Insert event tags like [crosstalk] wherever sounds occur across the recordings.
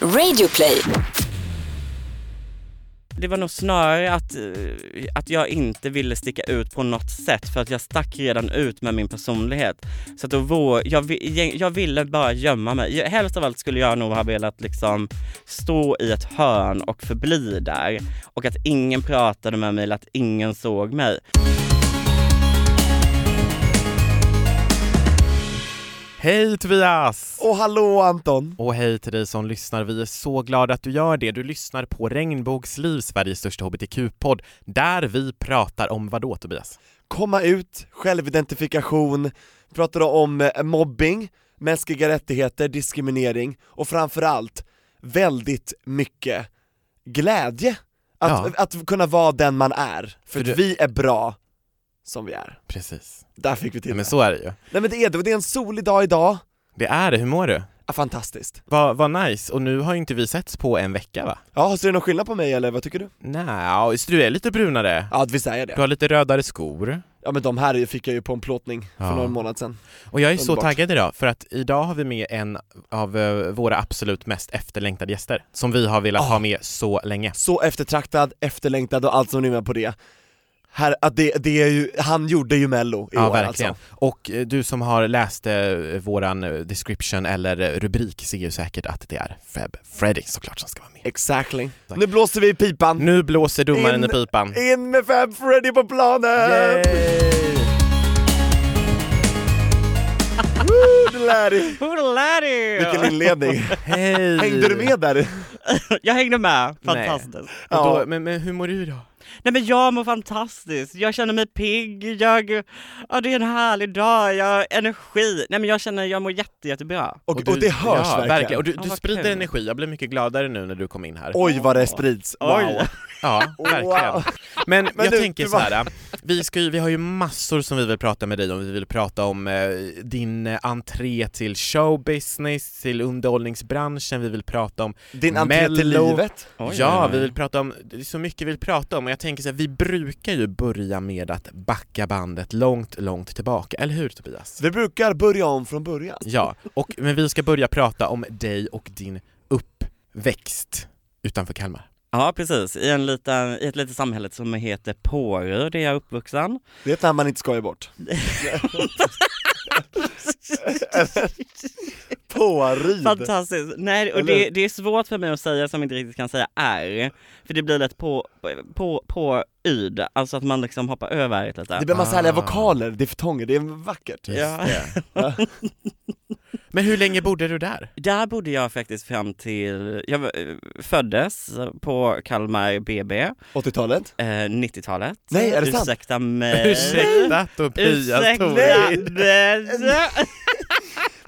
Radioplay. Det var nog snarare att, eh, att jag inte ville sticka ut på något sätt för att jag stack redan ut med min personlighet. Så att då vår, jag, jag ville bara gömma mig. Helst av allt skulle jag nog ha velat liksom stå i ett hörn och förbli där. Och att ingen pratade med mig eller att ingen såg mig. Hej Tobias! Och hallå Anton! Och hej till dig som lyssnar, vi är så glada att du gör det. Du lyssnar på Regnbågsliv, Sveriges största hbtq-podd, där vi pratar om vad då Tobias? Komma ut, självidentifikation, pratar om eh, mobbing, mänskliga rättigheter, diskriminering och framförallt väldigt mycket glädje. Att, Ja. att kunna vara den man är, för, För att du- vi är bra som vi är. Precis. Där fick vi till Ja, men det. så är det ju. Nej men det är det, det är en solig dag idag. Det är det, hur mår du? Ja, fantastiskt. Vad vad nice, och nu har ju inte vi setts på en vecka va? Ja, så är det någon skillnad på mig eller vad tycker du? Nej, så du är lite brunare. Ja, vi säger Du det. har lite rödare skor. Ja men de här fick jag ju på en plåtning för Ja. någon månad sedan. Och jag är så Underbart. taggad idag, för att idag har vi med en av eh, våra absolut mest efterlängtade gäster, som vi har velat Ah. ha med så länge. Så eftertraktad, efterlängtad och allt som rimmar på det. Här, att det, det är ju, han gjorde ju mello i Ja, år verkligen. alltså. Och eh, du som har läst eh, våran eh, description eller eh, rubrik ser ju säkert att det är Feb Freddy såklart som ska vara med. Exactly. Tack. Nu blåser vi i pipan. Nu blåser domaren In- i pipan. In med Fab Freddy på planen! [laughs] Hoolari! Vilken inledning. Hej! Hängde du med där? [laughs] Jag hängde med, fantastiskt. Ja. då, men, men hur mår du då? Nej men jag mår fantastiskt, jag känner mig pigg, jag, ja det är en härlig dag, jag har energi. Nej men jag känner, jag mår jätte, jättebra. Och, du, och det hörs ja, verkligen. Och du, Ja, du sprider kul. energi, jag blev mycket gladare nu när du kom in här. Oj vad det sprids. Wow. Oj. Ja, verkligen. Wow. Men, Men jag du, tänker du så här. Vi, ska ju, vi har ju massor som vi vill prata med dig om. Vi vill prata om eh, din eh, entré till showbusiness, till underhållningsbranschen, vi vill prata om Din entré till Mello. livet. Oj, ja, oj, oj. vi vill prata om, det är så mycket vi vill prata om och jag tänker så här, vi brukar ju börja med att backa bandet långt, långt tillbaka, eller hur Tobias? Vi brukar börja om från början. Ja, och, men vi ska börja prata om dig och din uppväxt utanför Kalmar. Ja precis, i, en liten, i ett litet samhälle som heter Pårö, där jag är uppvuxen. Det är ett namn man inte skojar bort. [laughs] [laughs] Påryd. Fantastiskt. Nej, och det, det är svårt för mig att säga som inte riktigt kan säga är, för det blir lätt på, på, på yd, alltså att man liksom hoppar över ett lite. Det blir massa härliga Ah. vokaler, diftonger, det är vackert. Ja. det. [laughs] Men hur länge bodde du där? Där bodde jag faktiskt fram till, jag eh, föddes på Kalmar BB, 80-talet? eh, 90-talet. Nej, är det sant? Ursäkta mig. [laughs] Ursäkta Tobias Ursäkta mig.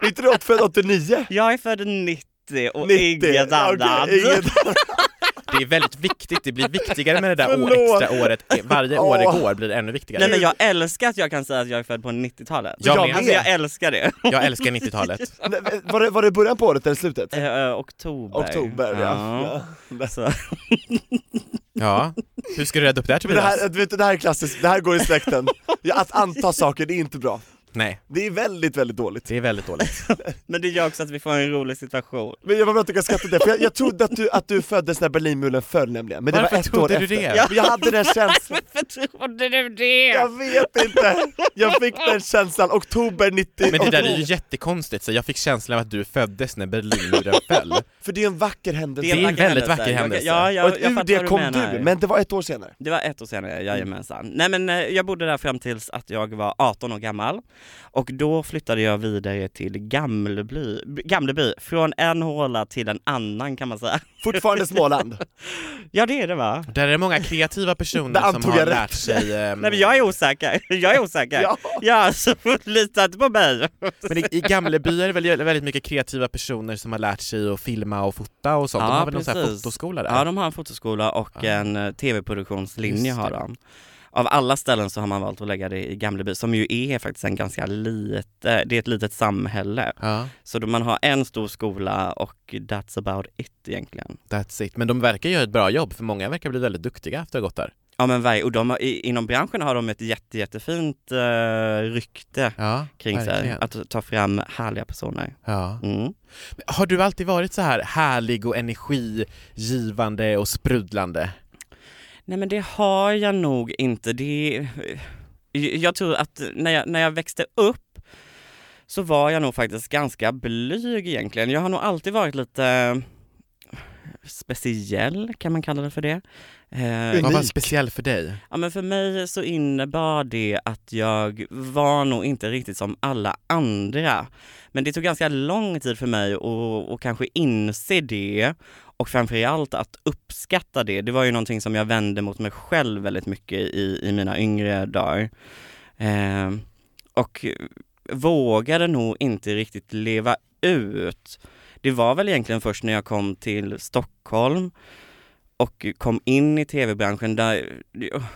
Är inte du född 89? Jag är född 90 och 90. inget Ja, annat. inget Det är väldigt viktigt, det blir viktigare med det där extra året, varje år det går blir det ännu viktigare. Nej men jag älskar att jag kan säga att jag är född på 90-talet. Jag Jag med. Alltså jag älskar det. Jag älskar 90-talet. [laughs] Nej, Var det, var det början på året eller slutet? Eh, eh, oktober. Oktober, ja. ja. Ja, [laughs] hur ska du rädda upp det här Men det Tobias? här, vet du, det här är klassiskt, det här går i släkten. Att anta saker, det är inte bra. Nej, Det är väldigt, väldigt dåligt. det är väldigt dåligt. [laughs] Men det gör också att vi får en rolig situation. Men jag var bra att du kan skratta det, för jag, jag trodde att du, att du föddes när Berlinmuren föll nämligen, men det Varför var ett trodde år du efter. det? Ja. Jag hade den känslan, [laughs] Varför trodde du det? jag vet inte! Jag fick den känslan, oktober 90 Men det där är ju jättekonstigt, så jag fick känslan av att du föddes när Berlinmuren föll. För det är en vacker händelse. Det är en väldigt händelse. vacker händelse. Ja, och jag, ur jag fattar det kom menar. du, men det var ett år senare. Det var ett år senare, jajamensan. Nej men eh, jag bodde där fram tills att jag var 18 år gammal och då flyttade jag vidare till Gamleby, Gamleby från en håla till en annan kan man säga. [laughs] Fortfarande Småland. Ja det är det va? Där är det många kreativa personer som har lärt rätt. sig... [laughs] ehm, Nej men jag är osäker, [laughs] jag är osäker. Ja. Ja, så lita inte på mig. Men i, i Gamleby är det väl väldigt mycket kreativa personer som har lärt sig att filma och fota och sånt. De Ja, har väl någon sån här precis. fotoskola där? Ja de har en fotoskola och Ja. en eh, tv-produktionslinje har de. Av alla ställen så har man valt att lägga det i Gamleby som ju är faktiskt en ganska lite, det är ett litet samhälle. Ja, Så man har en stor skola och that's about it egentligen. that's it. Men de verkar göra ett bra jobb, för många verkar bli väldigt duktiga efter att ha gått där. Ja men varje, och de har, i, inom branschen har de ett jätte, jättefint uh, rykte Ja, kring sig, att ta fram härliga personer. Ja. Mm. Har du alltid varit så här härlig och energigivande och sprudlande? Nej men det har jag nog inte. Det, jag tror att när jag, när jag växte upp så var jag nog faktiskt ganska blyg egentligen. Jag har nog alltid varit lite speciell, kan man kalla det för det. Eh, Vad var Unik. speciell för dig? Ja men för mig så innebar det att jag var nog inte riktigt som alla andra. Men det tog ganska lång tid för mig att, att kanske inse det och framförallt att uppskatta det. Det var ju någonting som jag vände mot mig själv väldigt mycket i, i mina yngre dagar. Eh, och vågade nog inte riktigt leva ut. Det var väl egentligen först när jag kom till Stockholm och kom in i tv-branschen där,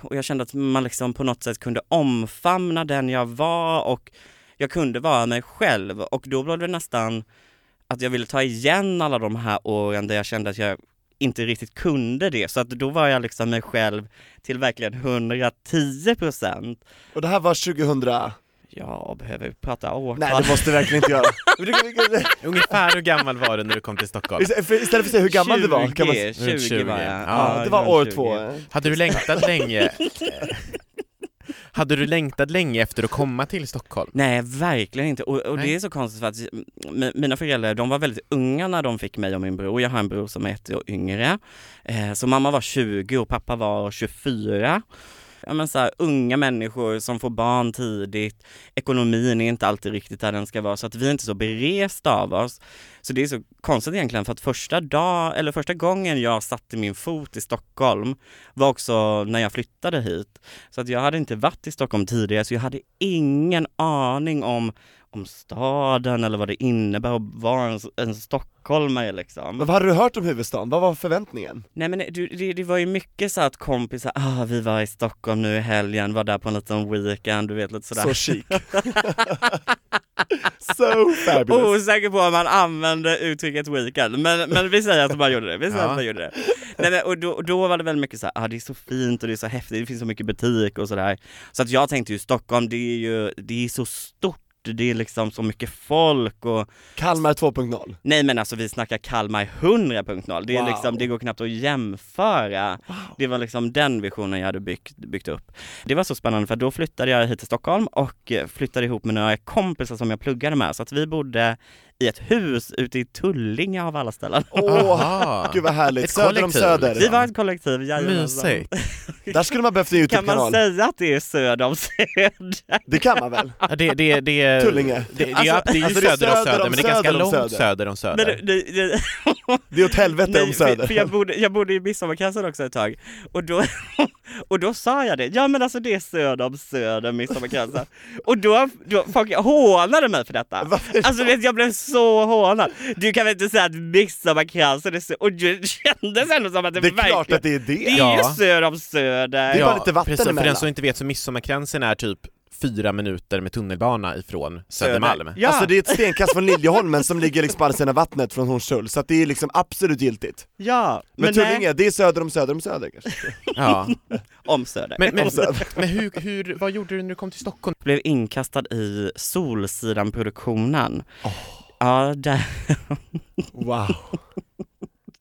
och jag kände att man liksom på något sätt kunde omfamna den jag var och jag kunde vara mig själv och då blev det nästan att jag ville ta igen alla de här åren där jag kände att jag inte riktigt kunde det. Så att då var jag liksom mig själv till verkligen 110 procent. Och det här var 2000? Ja, behöver prata årtal? Nej det måste vi verkligen inte göra. [laughs] Du Ungefär hur gammal var du när du kom till Stockholm? Istället för att säga hur gammal du var, kan man 20, 20, 20, var jag. ja, Ja, det var år 20. två. Hade du längtat länge? Hade du längtat länge efter att komma till Stockholm? Nej, verkligen inte. Och, och det är så konstigt för att mina föräldrar, de var väldigt unga när de fick mig och min bror. Jag har en bror som är ett år yngre. Eh, så mamma var 20 och pappa var 24. Ja, men så här, unga människor som får barn tidigt, ekonomin är inte alltid riktigt där den ska vara, så att vi är inte så beresta av oss. Så det är så konstigt egentligen för att första dag, eller första gången jag satte min fot i Stockholm var också när jag flyttade hit. Så att jag hade inte varit i Stockholm tidigare så jag hade ingen aning om, om staden eller vad det innebär att vara en, en stockholmare liksom. Men vad hade du hört om huvudstaden? Vad var förväntningen? Nej men det, det, det var ju mycket så att kompisar, ah vi var i Stockholm nu i helgen, var där på en liten weekend, du vet lite sådär. Så chic. [laughs] [laughs] [laughs] so fabulous. Osäker på om man använde uttrycket weekend, men, men vi säger att man gjorde det. Vi säger Ja. att man gjorde det. Nej, men, och då, då var det väldigt mycket så här, ah, det är så fint och det är så häftigt, det finns så mycket butik och sådär. Så att jag tänkte ju Stockholm, det är ju, det är så stort, det är liksom så mycket folk och Kalmar 2.0. Nej men alltså vi snackar Kalmar 100.0, det är Wow. liksom, det går knappt att jämföra. Det var liksom den visionen jag hade byggt, byggt upp. Det var så spännande för då flyttade jag hit till Stockholm och flyttade ihop med några kompisar som jag pluggade med, så att vi bodde i ett hus ute i Tullinge av alla ställen. Åh, Aha. gud vad härligt. Ett Söder om. Söder. Vi var ett kollektiv, jajamensan. [laughs] Där skulle man behövt en Kan man Youtube-kanal. säga att det är söder om söder? Det kan man väl? Ja, det, det, det, Tullinge. Det, det, Alltså- det är ju alltså det är söder om söder söder, om men det är ganska söder om långt söder. söder om Men söder. det, det, det, Det är åt helvete om Nej, för, Söder. för jag, bodde, jag bodde i Midsommarkransen också ett tag och då, [laughs] och då sa jag det, ja men alltså det är söder om söder, Midsommarkransen. Och då, då folk hånade mig för detta. Varför? Alltså vet, jag blev så hånad. Du kan väl inte säga att Midsommarkransen är söder, och det kändes ändå som att det, Det är verkligen, klart att det är det det. är Ja. ju söder om söder. Det är bara lite vatten precis, för emellan. den som inte vet så Midsommarkransen är typ fyra minuter med tunnelbana ifrån Södermalm. Ja. Alltså det är ett stenkast från Liljeholmen som ligger liksom på andra sidan vattnet från Hornstull, så att det är liksom absolut giltigt. ja, Men, men, nej, Tullinge, det är söder om söder om söder kanske? Ja. [laughs] om söder. Men, men, Om Söder. men hur, hur, vad gjorde du när du kom till Stockholm? blev inkastad i Solsidan-produktionen. Ja, där, [laughs] Wow.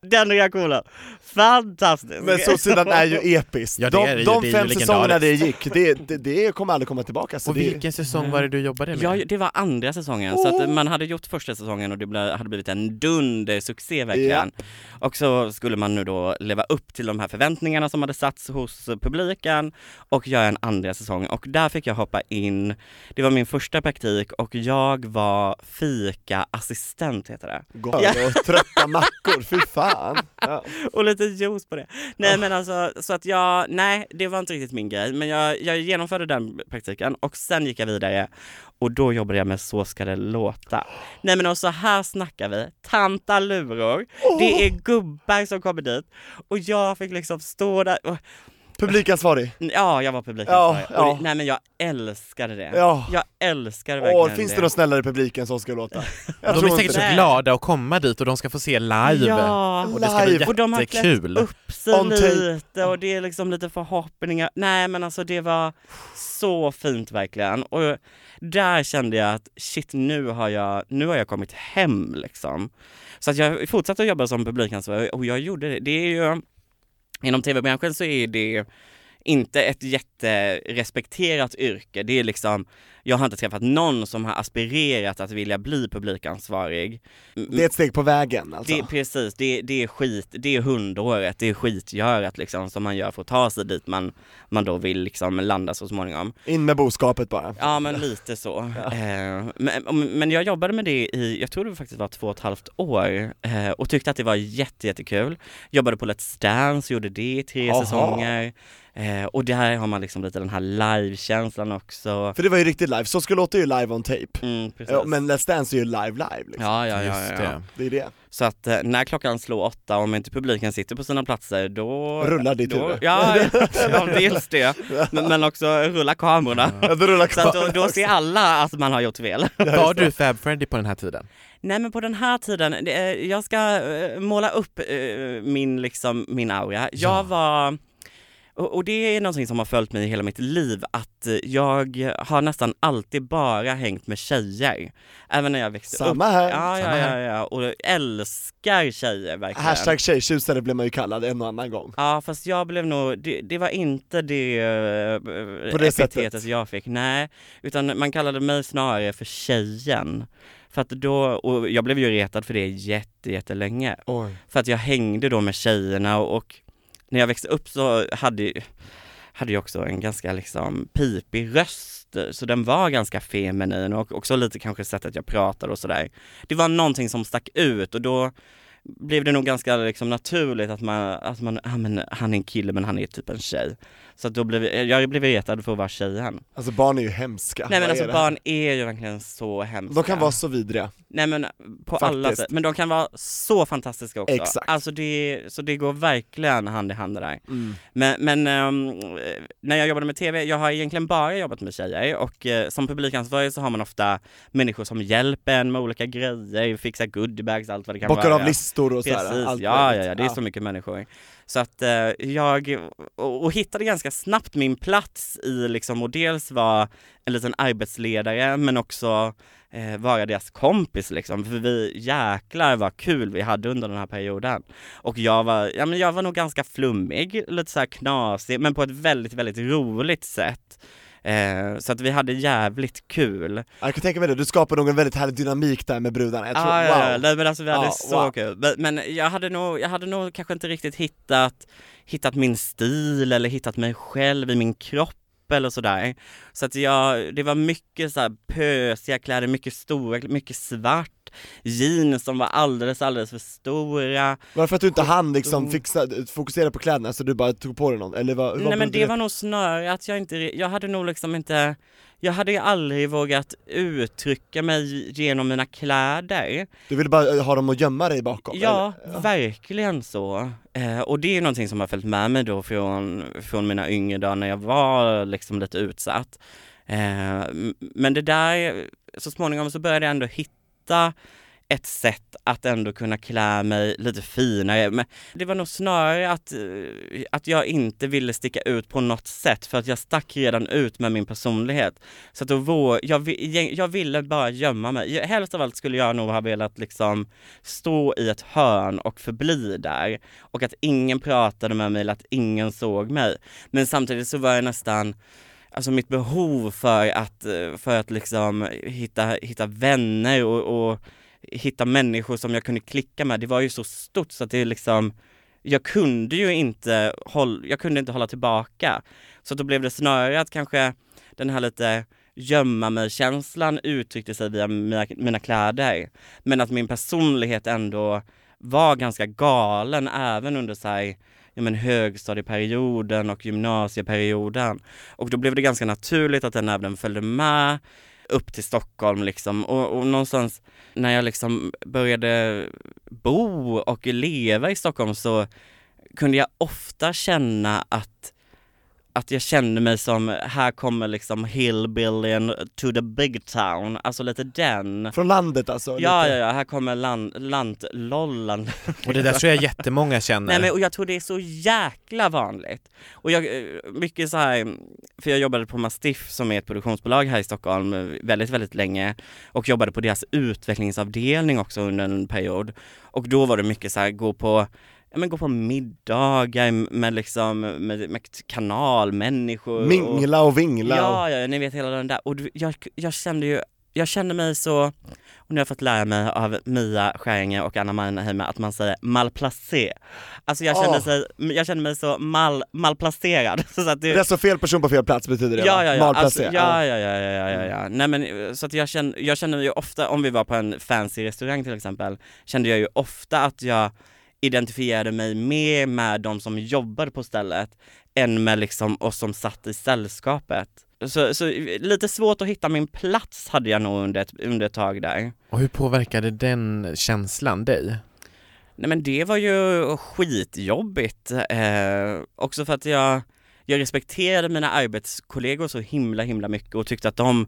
Den reaktionen. Fantastisk! Men Solsidan är ju episkt. Ja, det är det de ju. de fem säsongerna det gick, det, det, det kommer aldrig komma tillbaka. Så Och det, vilken säsong var det du jobbade med? Ja, det var andra säsongen, så att man hade gjort första säsongen och det hade blivit en dundersuccé verkligen. Och så skulle man nu då leva upp till de här förväntningarna som hade satts hos publiken och göra en andra säsong. Och där fick jag hoppa in, det var min första praktik och jag var fikaassistent heter det. Gott. Ja. och trötta mackor, fy fan. [laughs] Ja. och lite juice på det. Nej men alltså, så att jag, nej det var inte riktigt min grej, men jag, jag genomförde den praktiken och sen gick jag vidare. Och då jobbade jag med Så ska det låta. Nej men och så här snackar vi, tantaluror, det är gubbar som kommer dit. Och jag fick liksom stå där. och Publikansvarig? Ja, jag var publikansvarig. Ja, ja. Det, nej men jag älskade det. Ja. Jag älskade verkligen Åh, finns det någon snällare i publiken som ska låta? Jag de är säkert inte så det. det. glada att komma dit och de ska få se live. Ja, Och det ska bli Live. och de har klätt jättekul. upp sig lite och det är liksom lite förhoppningar. Nej men alltså det var så fint verkligen. Och där kände jag att shit nu har jag, nu har jag kommit hem liksom. Så att jag fortsatte att jobba som publikansvarig och jag gjorde det. Det är ju, inom tv-branschen så är det inte ett jätterespekterat yrke. Det är liksom, jag har inte träffat någon som har aspirerat att vilja bli publikansvarig. Det är ett steg på vägen alltså. Det, precis, det, det är skit, det är hundåret, det är skitgörat liksom som man gör för att ta sig dit man, man då vill liksom landa så småningom. In med boskapet bara. Ja men lite så. [laughs] Eh, men, men jag jobbade med det i, jag tror det faktiskt var två och ett halvt år eh, och tyckte att det var jätte, jättekul. Jobbade på Let's Dance, gjorde det i tre Aha. säsonger. Eh, och där har man liksom lite den här live-känslan också. För det var ju riktigt live, så ska låta ju live on tape. Mm. Ja, men Let's Dance är ju live live liksom. ja, ja, ja, Just ja, det. Det är det. Så att eh, när klockan slår åtta, om inte publiken sitter på sina platser, då... Rullar ditt huvud. [laughs] Ja, ja, dels det. Men, men också rulla kamerorna. Ja, då rullar Så att då, då ser alla att man har gjort fel. [laughs] Var du Fab Freddy på den här tiden? Nej men på den här tiden, det, eh, jag ska eh, måla upp min, liksom, min aura. Jag Ja. var, och, och det är någonting som har följt mig hela mitt liv, att eh, jag har nästan alltid bara hängt med tjejer. Även när jag växte upp. Samma här. Ja, ja, Samma ja, här. ja, och älskar tjejer verkligen. Hashtag tjejtjusare blev man ju kallad en och annan gång. Ja fast jag blev nog, det, det var inte det, eh, På det epitetet jag fick, nej. Utan man kallade mig snarare för tjejen. För att då, och jag blev ju retad för det jätte, jättelänge. Oj. För att jag hängde då med tjejerna och, och när jag växte upp så hade, hade jag också en ganska liksom pipig röst, så den var ganska feminin och också lite kanske sättet jag pratade och sådär. Det var någonting som stack ut och då blev det nog ganska liksom naturligt att man, att man, ah, men han är en kille men han är typ en tjej. Så då blev jag blev retad för att vara tjejen. Alltså barn är ju hemska. Nej men alltså är barn är ju verkligen så hemska. De kan vara så vidriga. Nej men på alla Faktiskt. sätt, men de kan vara så fantastiska också. Exakt. Alltså det, så det går verkligen hand i hand det där. Mm. Men, men ehm, när jag jobbade med TV, jag har egentligen bara jobbat med tjejer och eh, som publikansvarig så har man ofta människor som hjälper en med olika grejer, fixar goodiebags, allt vad det kan Bockar vara. av listor och sådär. Precis, allt ja, ja, ja, det är så mycket människor. Så att eh, jag, och, och hittade ganska snabbt min plats i liksom, och dels vara en liten arbetsledare men också eh, vara deras kompis liksom, för vi jäklar vad kul vi hade under den här perioden. Och jag var, ja men jag var nog ganska flummig, lite så här knasig, men på ett väldigt, väldigt roligt sätt. Eh, så att vi hade jävligt kul. Jag kan tänka mig det, du skapar nog en väldigt härlig dynamik där med brudarna. Jag tror, Ah, ja, ja, wow. nej men alltså vi hade Ja, så wow. kul. Men, men jag hade nog, jag hade nog kanske inte riktigt hittat, hittat min stil eller hittat mig själv i min kropp eller sådär. Så att jag, det var mycket så här pösiga kläder, mycket stora, mycket svart, jeans som var alldeles, alldeles för stora. Varför att du inte hann liksom fixa, fokusera på kläderna så du bara tog på dig någon? Eller vad, vad Nej men berodde det var nog snarare att jag inte, jag hade nog liksom inte, jag hade ju aldrig vågat uttrycka mig genom mina kläder. Du ville bara eh, ha dem att gömma dig bakom? Ja, eller? verkligen så. Eh, och det är någonting som har följt med mig då från, från mina yngre dagar när jag var liksom lite utsatt. Eh, men det där, så småningom så började jag ändå hitta ett sätt att ändå kunna klä mig lite finare. Men det var nog snarare att, eh, att jag inte ville sticka ut på något sätt för att jag stack redan ut med min personlighet. Så att då vår, jag, jag ville bara gömma mig. Helst av allt skulle jag nog ha velat liksom stå i ett hörn och förbli där och att ingen pratade med mig eller att ingen såg mig. Men samtidigt så var jag nästan Alltså mitt behov för att, eh, för att liksom hitta, hitta vänner och, och hitta människor som jag kunde klicka med, det var ju så stort så att det liksom jag kunde ju inte, håll, jag kunde inte hålla tillbaka. Så då blev det snarare att kanske den här lite gömma mig-känslan uttryckte sig via mina, mina kläder. Men att min personlighet ändå var ganska galen även under så här, ja, men högstadieperioden och gymnasieperioden. Och då blev det ganska naturligt att den även följde med upp till Stockholm liksom. Och, och någonstans när jag liksom började bo och leva i Stockholm så kunde jag ofta känna att att jag kände mig som, här kommer liksom hillbillyn to the big town, alltså lite den. Från landet alltså? Ja, lite. ja, ja, här kommer land, lantlollan. Och det där tror jag jättemånga [laughs] känner. Nej men och jag tror det är så jäkla vanligt. Och jag, eh, mycket så här, för jag jobbade på Mastiff som är ett produktionsbolag här i Stockholm eh, väldigt, väldigt länge och jobbade på deras utvecklingsavdelning också under en period. Och då var det mycket så här, gå på Ja men gå på middagar med liksom, med, med kanalmänniskor Mingla och vingla. Ja, ja, ni vet hela den där, och jag, jag kände ju, jag kände mig så, och nu har jag fått lära mig av Mia Skäringer och Anna Mannheimer att man säger malplacé. Alltså jag kände, Åh. sig, jag kände mig så mal, malplacerad. [laughs] Så att Det är det, alltså fel person på fel plats betyder det ja, ja, ja, alltså, Malplacé. ja, ja, ja, ja, ja, ja, ja. Nej men så att jag kände, jag kände ju ofta, om vi var på en fancy restaurang till exempel, kände jag ju ofta att jag identifierade mig mer med de som jobbade på stället än med liksom oss som satt i sällskapet. Så, så lite svårt att hitta min plats hade jag nog under ett, under ett tag där. Och hur påverkade den känslan dig? Nej men det var ju skitjobbigt, eh, också för att jag, jag respekterade mina arbetskollegor så himla himla mycket och tyckte att de,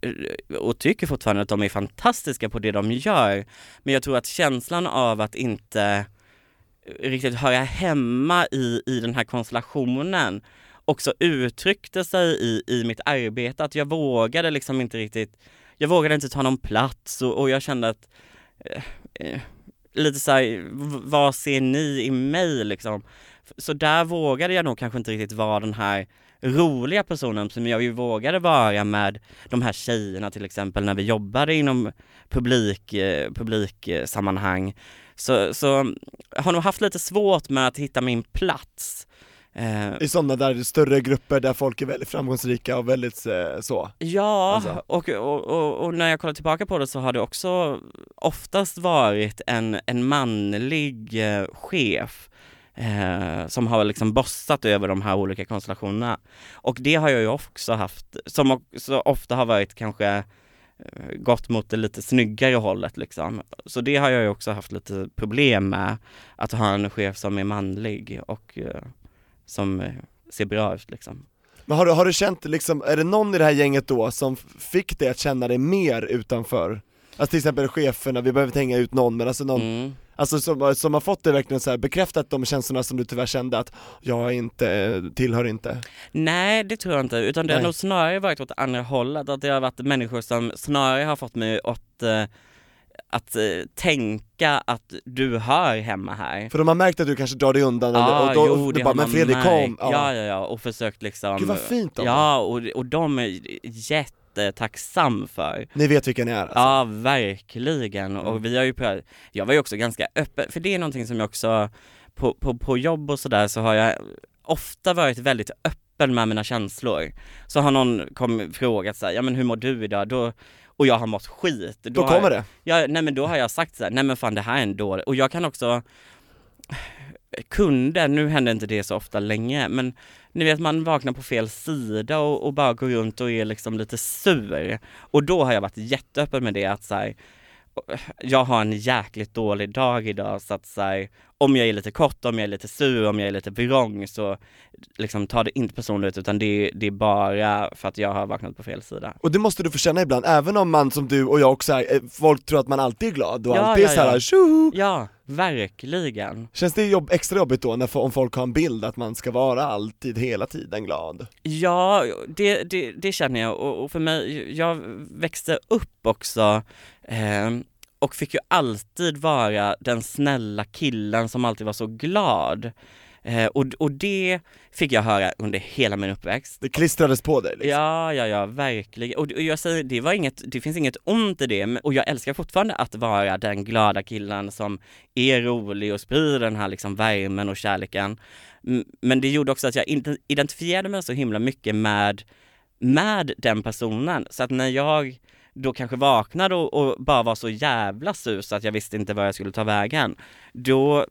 eh, och tycker fortfarande att de är fantastiska på det de gör. Men jag tror att känslan av att inte riktigt höra hemma i, i den här konstellationen också uttryckte sig i, i mitt arbete, att jag vågade liksom inte riktigt, jag vågade inte ta någon plats och, och jag kände att eh, eh lite såhär, här, vad ser ni i mig liksom? Så där vågade jag nog kanske inte riktigt vara den här roliga personen som jag ju vågade vara med de här tjejerna till exempel när vi jobbade inom publik, eh, publiksammanhang. Så, så har nog haft lite svårt med att hitta min plats. Eh, I sådana där större grupper där folk är väldigt framgångsrika och väldigt eh, så. Ja, Alltså. och, och, och, och när jag kollar tillbaka på det så har det också oftast varit en, en manlig eh, chef eh, som har liksom bossat över de här olika konstellationerna. Och det har jag ju också haft, som också ofta har varit kanske gått mot det lite snyggare hållet liksom. Så det har jag ju också haft lite problem med, att ha en chef som är manlig och eh, som eh, ser bra ut liksom. Men har du, har du känt liksom, är det någon i det här gänget då som fick dig att känna dig mer utanför? Alltså till exempel cheferna, vi behöver inte hänga ut någon men alltså någon, Mm. Alltså som, som har fått dig verkligen så här bekräftat de känslorna som du tyvärr kände att jag inte, tillhör inte. Nej, det tror jag inte, utan det har Nej. nog snarare varit åt andra hållet, att det har varit människor som snarare har fått mig att, eh, att eh, tänka att du hör hemma här. För de har märkt att du kanske drar dig undan eller, och då, jo, du det bara, har men Fredrik märkt. kom, Ja, ja, ja, och försökt liksom Gud vad fint av Ja, och, och de är jättetacksam för. Ni vet vilka ni är alltså. Ja, verkligen. Mm. Och vi har ju prövat, jag var ju också ganska öppen, för det är någonting som jag också, på, på, på jobb och sådär så har jag ofta varit väldigt öppen med mina känslor. Så har någon kommit frågat så här, ja men hur mår du idag? Då, och jag har mått skit. Då har kommer jag, det. Ja, nej men då har jag sagt så här, nej men fan det här är en dålig, och jag kan också kunde, nu händer inte det så ofta länge, men ni vet man vaknar på fel sida och, och bara går runt och är liksom lite sur. Och då har jag varit jätteöppen med det att så här, jag har en jäkligt dålig dag idag så att så här, om jag är lite kort, om jag är lite sur, om jag är lite vrång så liksom ta det inte personligt utan det, det är bara för att jag har vaknat på fel sida. Och det måste du få känna ibland, även om man som du och jag också är, eh, folk tror att man alltid är glad och Ja, alltid är ja, såhär ja. tjoho! Ja, verkligen. Känns det jobb, extra jobbigt då när, om folk har en bild att man ska vara alltid, hela tiden glad? Ja, det, det, det känner jag och, och för mig, jag växte upp också eh, och fick ju alltid vara den snälla killen som alltid var så glad. Eh, och, och det fick jag höra under hela min uppväxt. Det klistrades på dig liksom. Ja, ja, ja, verkligen. Och, och jag säger, det var inget, det finns inget ont i det, och jag älskar fortfarande att vara den glada killen som är rolig och sprider den här liksom värmen och kärleken. Men det gjorde också att jag inte identifierade mig så himla mycket med, med den personen, så att när jag då kanske vaknade och, och bara var så jävla sur så att jag visste inte var jag skulle ta vägen, då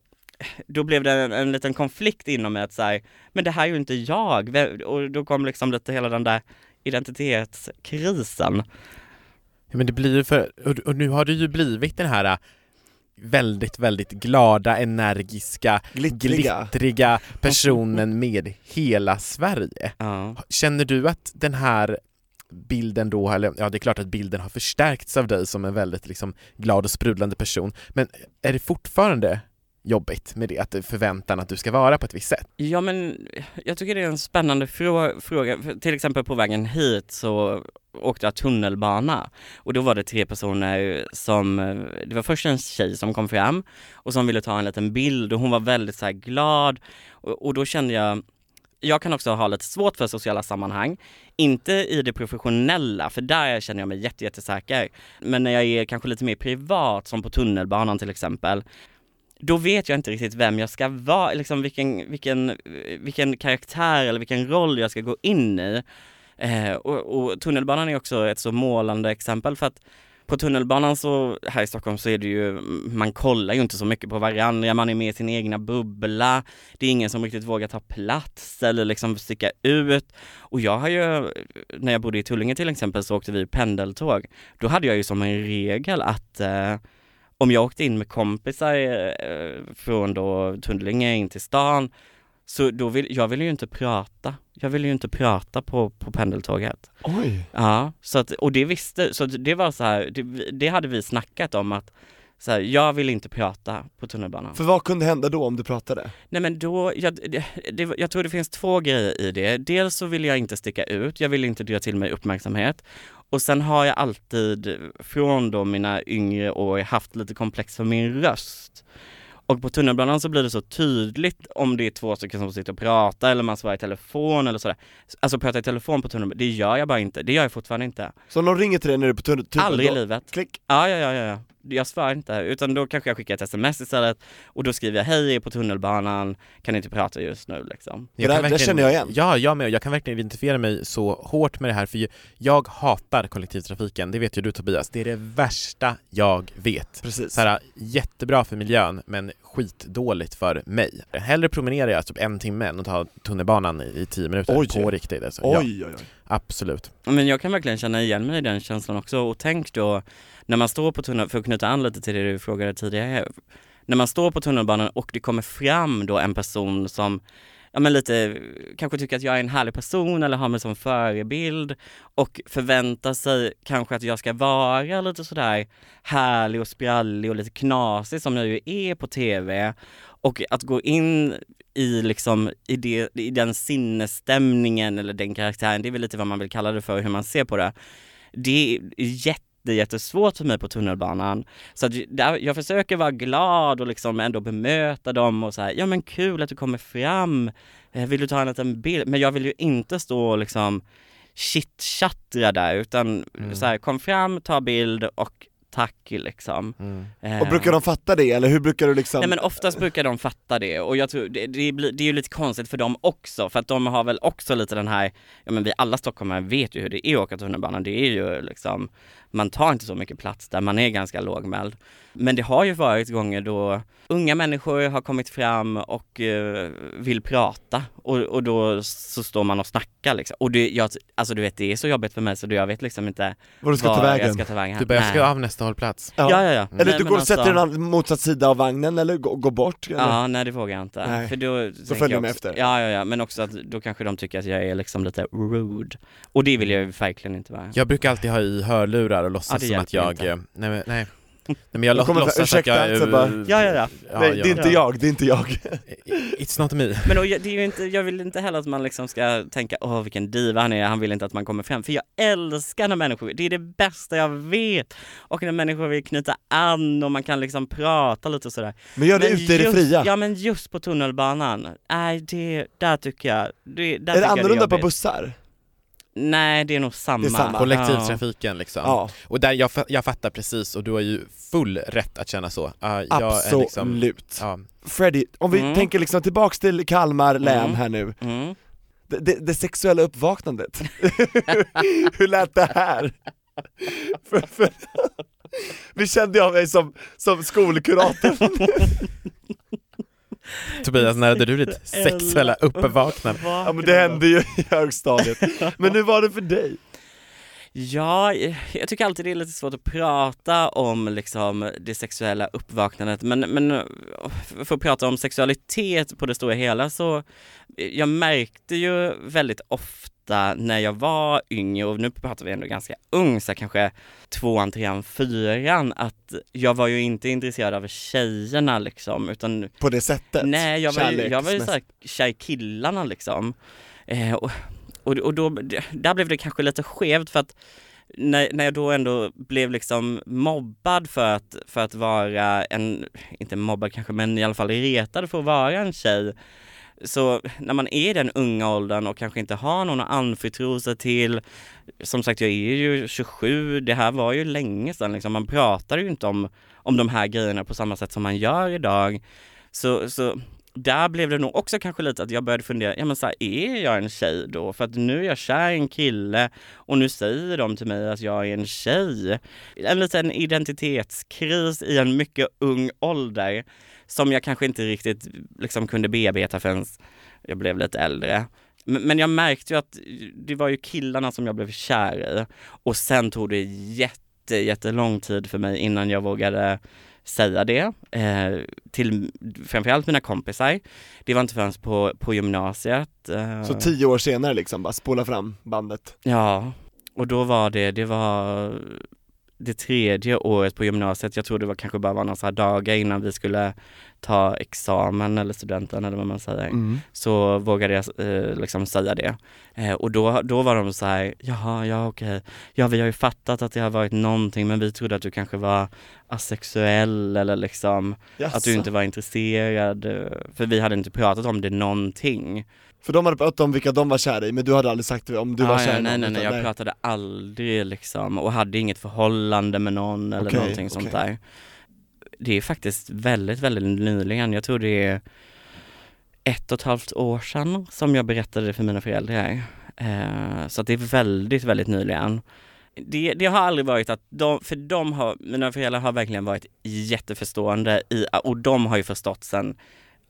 då blev det en, en liten konflikt inom mig att säga, men det här är ju inte jag, och då kom liksom lite hela den där identitetskrisen. Ja, men det blir ju för, och, nu har du ju blivit den här äh, väldigt, väldigt glada, energiska, Glittriga. glittriga personen med hela Sverige. Ja. Känner du att den här bilden då, eller ja det är klart att bilden har förstärkts av dig som en väldigt liksom glad och sprudlande person, men är det fortfarande jobbigt med det, att det förväntan att du ska vara på ett visst sätt? Ja men jag tycker det är en spännande frå- fråga. För Till exempel på vägen hit så åkte jag tunnelbana och då var det tre personer som, det var först en tjej som kom fram och som ville ta en liten bild och hon var väldigt så här glad och, och då kände jag jag kan också ha lite svårt för sociala sammanhang, inte i det professionella för där känner jag mig jätte, jättesäker. Men när jag är kanske lite mer privat, som på tunnelbanan till exempel, då vet jag inte riktigt vem jag ska vara, liksom vilken, vilken, vilken karaktär eller vilken roll jag ska gå in i. Eh, och, och tunnelbanan är också ett så målande exempel för att på tunnelbanan så, här i Stockholm så är det ju, man kollar ju inte så mycket på varandra, man är med i sin egna bubbla, det är ingen som riktigt vågar ta plats eller liksom sticka ut. Och jag har ju, när jag bodde i Tullinge till exempel så åkte vi pendeltåg, då hade jag ju som en regel att eh, om jag åkte in med kompisar eh, från då Tullinge in till stan, så då vill, jag ville ju inte prata, jag ville ju inte prata på, på pendeltåget. Oj. Ja, så att, och det visste, så det var så här, det, det hade vi snackat om att så här, jag vill inte prata på tunnelbanan. För vad kunde hända då om du pratade? Nej men då, jag, det, det, jag tror det finns två grejer i det. Dels så vill jag inte sticka ut, jag vill inte dra till mig uppmärksamhet. Och sen har jag alltid från då mina yngre år haft lite komplex för min röst. Och på tunnelbanan så blir det så tydligt om det är två stycken som sitter och pratar eller man svarar i telefon eller sådär. Alltså prata i telefon på tunnelbanan, det gör jag bara inte. Det gör jag fortfarande inte. Så om någon ringer till dig när du är på tunnel, tunnel Aldrig i livet. Klick. Ja, ja, ja, ja. Jag svarar inte, utan då kanske jag skickar ett sms istället och då skriver jag hej, jag är på tunnelbanan, kan inte prata just nu liksom. Det där- kan det känner jag igen. Ja, jag med. Jag kan verkligen identifiera mig så hårt med det här, för jag hatar kollektivtrafiken. Det vet ju du Tobias. Det är det värsta jag vet. Precis. Så här, jättebra för miljön, men skitdåligt för mig. Hellre promenerar jag typ en timme än att ta tunnelbanan i, i tio minuter Oj. på riktigt. Alltså. Ja, Oj, oj, oj. absolut. Men jag kan verkligen känna igen mig i den känslan också och tänk då när man står på tunnelbanan, för att knyta an lite till det du frågade tidigare, när man står på tunnelbanan och det kommer fram då en person som ja men lite, kanske tycker att jag är en härlig person eller har mig som förebild och förväntar sig kanske att jag ska vara lite sådär härlig och sprallig och lite knasig som jag ju är på TV och att gå in i liksom i, det, i den sinnesstämningen eller den karaktären, det är väl lite vad man vill kalla det för, hur man ser på det. Det är jätte jättesvårt för mig på tunnelbanan. Så att där, jag försöker vara glad och liksom ändå bemöta dem och så här, ja men kul att du kommer fram, Eh, vill du ta en liten bild? Men jag vill ju inte stå och liksom chitchattra där utan Mm. så här, kom fram, ta bild och tack liksom. Mm. Eh, Och brukar de fatta det eller hur brukar du liksom? Nej men oftast brukar de fatta det och jag tror det, det, blir, det är ju lite konstigt för dem också för att de har väl också lite den här, ja men vi alla stockholmare vet ju hur det är att åka tunnelbana, det är ju liksom, man tar inte så mycket plats där, man är ganska lågmäld. Men det har ju varit gånger då unga människor har kommit fram och eh, vill prata och, och då så står man och snackar liksom. Och det, jag, alltså du vet det är så jobbigt för mig så jag vet liksom inte Vad du ska ta var vägen? jag ska ta vägen. Du börjar Nej. ska av nästa hållplats. Ja, ja, ja. Eller Nej, du går och sätter dig alltså- en motsatt sida av vagnen eller går, går bort? Eller? Ja, nej det vågar jag inte. Nej. För då tänker följer jag de efter. Ja, ja, ja, men också att då kanske de tycker att jag är liksom lite rude. Och det vill jag ju verkligen inte vara. Jag brukar alltid ha i hörlurar och låtsas Ja, det som att jag... inte. Nej, men- nej. [laughs] nej men jag kommer låtsas att ursäkta, jag är... så bara, Ja, ja, ja. Nej, det är inte jag, det är inte jag. It's not me. [laughs] Men och, jag- det är ju inte, jag vill inte heller att man liksom ska tänka åh vilken diva han är, han vill inte att man kommer fram. För jag älskar när människor, det är det bästa jag vet. Och när människor vill knyta an och man kan liksom prata lite och sådär. Men gör det Men ute i det fria. Ja men just på tunnelbanan, nej det, där tycker jag, det, där är det annorlunda på jobbigt. bussar? Nej det är nog samma. Det är samma. Kollektivtrafiken liksom. Ja, Och där, jag, jag fattar precis och du har ju full rätt att känna så. Uh, jag är liksom, absolut. ja. Freddy, om vi Mm. tänker liksom tillbaks till Kalmar län Mm. här nu, Ja. Mm. det, det, det sexuella uppvaknandet, [laughs] hur lät det här? [laughs] för, för, [laughs] vi kände jag mig som, som skolkurator. [laughs] Tobias, när hade du ditt sexuella uppvaknande? Ja men det hände ju i högstadiet. [laughs] Men hur var det för dig? Ja, jag tycker alltid det är lite svårt att prata om liksom det sexuella uppvaknandet men, men för att prata om sexualitet på det stora hela så jag märkte ju väldigt ofta när jag var yngre och nu pratar vi ändå ganska ung, så kanske tvåan, trean, fyran att jag var ju inte intresserad av tjejerna liksom utan På det sättet? Nej, jag var ju, jag var ju såhär kär i killarna liksom. Eh, och, och, och då, där blev det kanske lite skevt för att när, när jag då ändå blev liksom mobbad för att, för att vara en, inte mobbad kanske, men i alla fall retad för att vara en tjej. Så när man är i den unga åldern och kanske inte har någon att anförtro sig till, som sagt jag är ju 27, det här var ju länge sedan liksom, man pratade ju inte om, om de här grejerna på samma sätt som man gör idag. Så, så där blev det nog också kanske lite att jag började fundera, ja men så här, är jag en tjej då? För att nu är jag kär i en kille och nu säger de till mig att jag är en tjej. En liten identitetskris i en mycket ung ålder som jag kanske inte riktigt liksom kunde bearbeta förrän jag blev lite äldre. Men men jag märkte ju att det var ju killarna som jag blev kär i och sen tog det jätte, jättelång tid för mig innan jag vågade säga det eh, till framförallt mina kompisar. Det var inte förrän på, på gymnasiet. Eh, Så tio år senare liksom, bara spola fram bandet? Ja, och då var det, det var det tredje året på gymnasiet, jag tror det var kanske bara var några så här dagar innan vi skulle ta examen eller studenten eller vad man säger, Mm. så vågade jag eh, liksom säga det. Eh, och då, då var de så här, jaha, ja okej, ja vi har ju fattat att det har varit någonting men vi trodde att du kanske var asexuell eller liksom Jaså. att du inte var intresserad, eh, för vi hade inte pratat om det någonting. För de hade pratat om vilka de var kära i, men du hade aldrig sagt om du var Ah, kär ja, i nej, någon, nej, nej, utan jag pratade aldrig liksom och hade inget förhållande med någon eller Okej, någonting sånt okej. där. Det är faktiskt väldigt, väldigt nyligen, jag tror det är ett och ett halvt år sedan som jag berättade det för mina föräldrar. Eh, så att det är väldigt, väldigt nyligen. Det, det har aldrig varit att de, för de har, mina föräldrar har verkligen varit jätteförstående i, och de har ju förstått sen,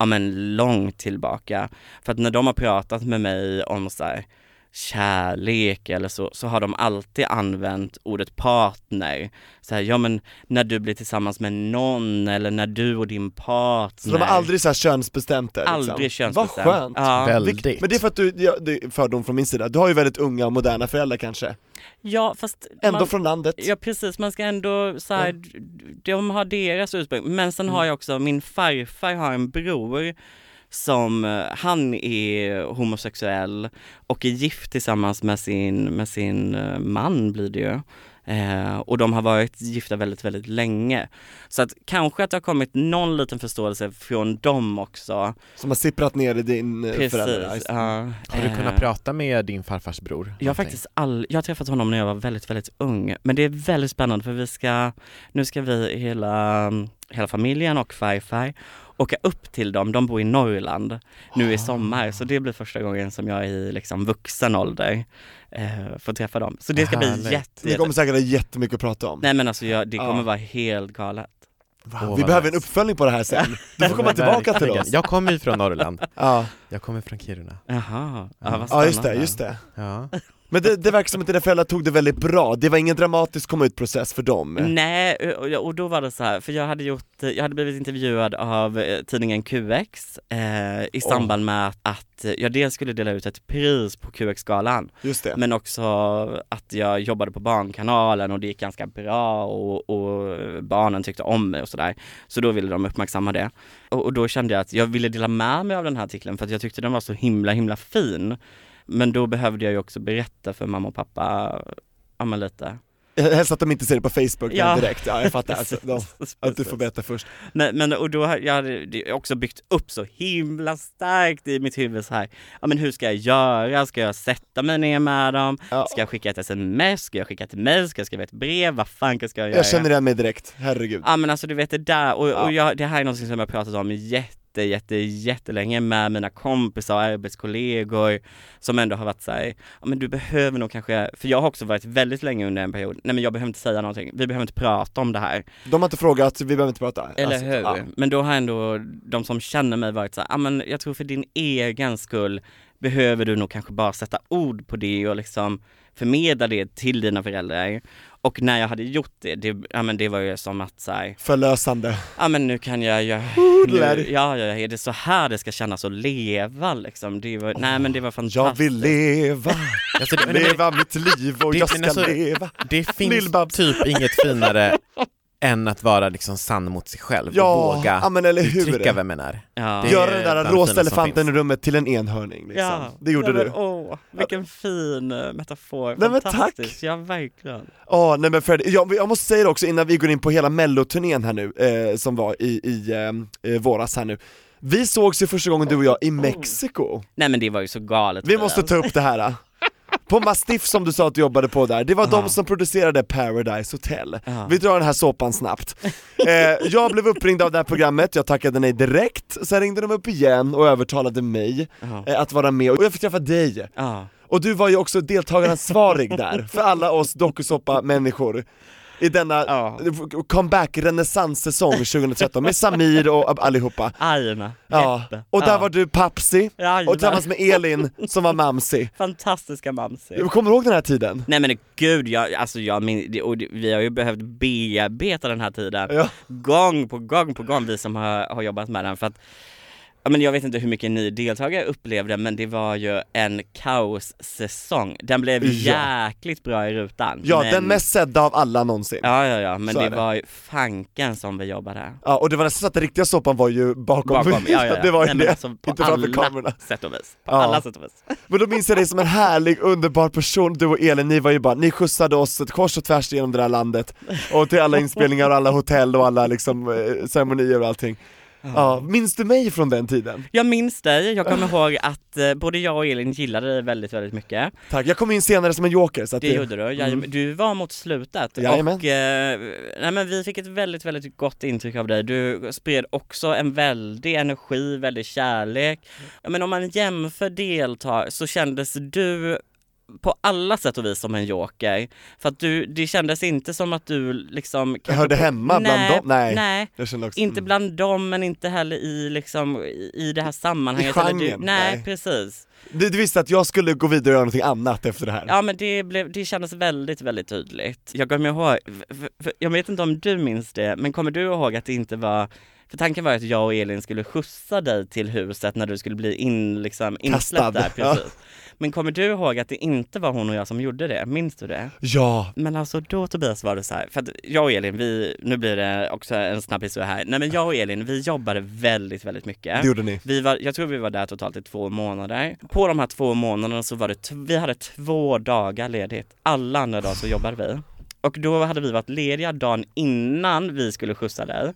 ja men långt tillbaka. För att när de har pratat med mig om så här, kärlek eller så, så har de alltid använt ordet partner. Så här, ja men när du blir tillsammans med någon eller när du och din partner. Så de har aldrig så här könsbestämt det liksom. Aldrig könsbestämt. Vad skönt! Ja. Väldigt. Men det är för att du, ja, det är fördom från min sida, du har ju väldigt unga och moderna föräldrar kanske, Ja fast ändå man, från landet Ja precis, man ska ändå så här, d- de har deras ursprung. Men sen Mm. har jag också, min farfar har en bror som, eh, han är homosexuell och är gift tillsammans med sin, med sin eh, man blir det ju. Eh, och de har varit gifta väldigt, väldigt länge. Så att kanske att det har kommit någon liten förståelse från dem också. som har sipprat ner i din eh, föräldrar. Precis. Ja, Ja, Har du eh, kunnat prata med din farfars bror? jag har faktiskt all, jag har träffat honom när jag var väldigt, väldigt ung. Men det är väldigt spännande för vi ska, nu ska vi hela, hela familjen och farfar åka upp till dem. De bor i Norrland nu i sommar, så det blir första gången som jag i liksom vuxen ålder eh, får träffa dem. Så det ska bli Härligt. jätte, Ni kommer säkert ha jättemycket att prata om. Nej men alltså jag, det kommer Ja. vara helt galet. Åh, Vi behöver en uppföljning på det här sen. [laughs] Du får komma tillbaka till oss. Jag kommer ju från Norrland. Ja, Jag kommer från Kiruna. Jaha, ja, vad ja just det, just det. Ja. Men det, det verkar som att dina föräldrar tog det väldigt bra, det var ingen dramatisk komma ut-process för dem. Nej, och, och då var det så här, för jag hade gjort, jag hade blivit intervjuad av eh, tidningen QX eh, i samband med att, jag dels skulle dela ut ett pris på QX-galan, men också att jag jobbade på Barnkanalen och det gick ganska bra och, och barnen tyckte om mig och sådär. Så då ville de uppmärksamma det. Och, och då kände jag att jag ville dela med mig av den här artikeln för att jag tyckte den var så himla, himla fin. Men då behövde jag ju också berätta för mamma och pappa, ja men lite. Helst att de inte ser det på Facebook Ja. direkt, ja jag fattar. Alltså, [laughs] de, att du får berätta först. Men, men och då har jag hade det också byggt upp så himla starkt i mitt huvud så här. Ja men hur ska jag göra? Ska jag sätta mig ner med dem? Ja. Ska jag skicka ett sms? Ska jag skicka ett mail? Ska jag skriva ett brev? Vad fan ska jag göra? Jag känner igen mig direkt, herregud. Ja men alltså du vet det där, och, och jag, det här är något som jag pratat om jätte, jätte, jättelänge med mina kompisar och arbetskollegor som ändå har varit såhär, ja men du behöver nog kanske, för jag har också varit väldigt länge under en period, nej men jag behöver inte säga någonting, vi behöver inte prata om det här. De har inte frågat, vi behöver inte prata. Eller Alltså, hur? ja. Men då har ändå de som känner mig varit så här, ja men jag tror för din egen skull behöver du nog kanske bara sätta ord på det och liksom förmedla det till dina föräldrar. Och när jag hade gjort det, det, ja, men det var ju som att så här, Förlösande. ja men nu kan jag, Odlar. nu, ja, ja, är det så här det ska kännas att leva liksom? Det var, nej men det var fantastiskt. Jag vill leva, Alltså, det, leva mitt liv och Det- jag ska alltså- leva. det finns Lill-Babs. typ inget finare än att vara liksom sann mot sig själv Ja, och våga ja men eller hur. uttrycka vem man är. Ja. Det- Göra den där rosa elefanten i rummet till en enhörning liksom. Ja, Det gjorde du. men, Åh, vilken fin eh, metafor. Nej, men tack. Fantastiskt. Ja, verkligen. Ja, nej men Fred, jag, jag måste säga det också innan vi går in på hela melloturnén här nu, eh, som var i, i eh, eh, våras här nu. Vi sågs ju första gången du och jag i Mexiko. Nej men det var ju så galet. Vi måste ta upp det här. [laughs] På Mastiff som du sa att du jobbade på där, det var de som producerade Paradise Hotel. Vi drar den här såpan snabbt. [laughs] Eh, jag blev uppringd av det här programmet, jag tackade nej direkt, sen ringde de upp igen och övertalade mig eh, att vara med, och jag fick träffa dig. Och du var ju också deltagaransvarig där, för alla oss dokusåpa-människor i denna Ja. comeback renässanssäsong 2013 med Samir och allihopa. Aina. Ja. Och där ja. var du Papsi, Jajamän. och tillsammans med Elin som var Mamsi. Fantastiska Mamsi. Kommer du ihåg den här tiden? Nej men gud, jag, alltså jag min, och vi har ju behövt bearbeta den här tiden Ja. gång på gång på gång vi som har, har jobbat med den för att Ja, men jag vet inte hur mycket ni deltagare upplevde men det var ju en kaossäsong. Den blev Ja. jäkligt bra i rutan. Ja, men, den mest sedda av alla någonsin. Ja. Ja ja ja, men det, det. var ju fanken som vi jobbade. och det var nästan så att den riktiga såpan var ju bakom, Bakom, ja, [laughs] ja, ja. det var ju Nej, det, alltså, inte framför kamerorna. sätt och vis. På Ja. alla sätt och vis. [laughs] Men då minns jag dig som en härlig, underbar person, du och Elin, ni var ju bara, ni skjutsade oss ett kors och tvärs genom det här landet Och till alla inspelningar och alla hotell och alla liksom eh, ceremonier och allting Ja, minns du mig från den tiden? Jag minns dig, jag kommer [laughs] ihåg att eh, både jag och Elin gillade dig väldigt, väldigt mycket. Tack, jag kom in senare som en joker så att Det gjorde du, Jajamän. du var mot slutet Jajamän. och eh, nej, men vi fick ett väldigt, väldigt gott intryck av dig. Du spred också en väldig energi, väldig kärlek. Ja, Men om man jämför deltag så kändes du på alla sätt och vis som en joker. För att du, det kändes inte som att du liksom... Jag hörde hemma bland nej, dem, nej, Nej, också inte mm. bland dem men inte heller i liksom i det här sammanhanget. I eller du, genren, nej, nej. precis. du, du visste att jag skulle gå vidare och göra någonting annat efter det här? Ja men det, blev, det kändes väldigt, väldigt tydligt. Jag kommer ihåg, för, för, jag vet inte om du minns det, men kommer du ihåg att det inte var för tanken var att jag och Elin skulle skjutsa dig till huset när du skulle bli in, liksom, insläppt där. ja. Precis. Men kommer du ihåg att det inte var hon och jag som gjorde det? Minns du det? Ja, Men alltså då Tobias var det så här, för att jag och Elin, vi, nu blir det också en snabb historia här. Nej men jag och Elin, vi jobbade väldigt, väldigt mycket. det gjorde ni Vi var, jag tror vi var där totalt i två månader. På de här två månaderna så var det, vi hade två dagar ledigt. Alla andra dagar så jobbade vi. Och då hade vi varit lediga dagen innan vi skulle skjutsa dig.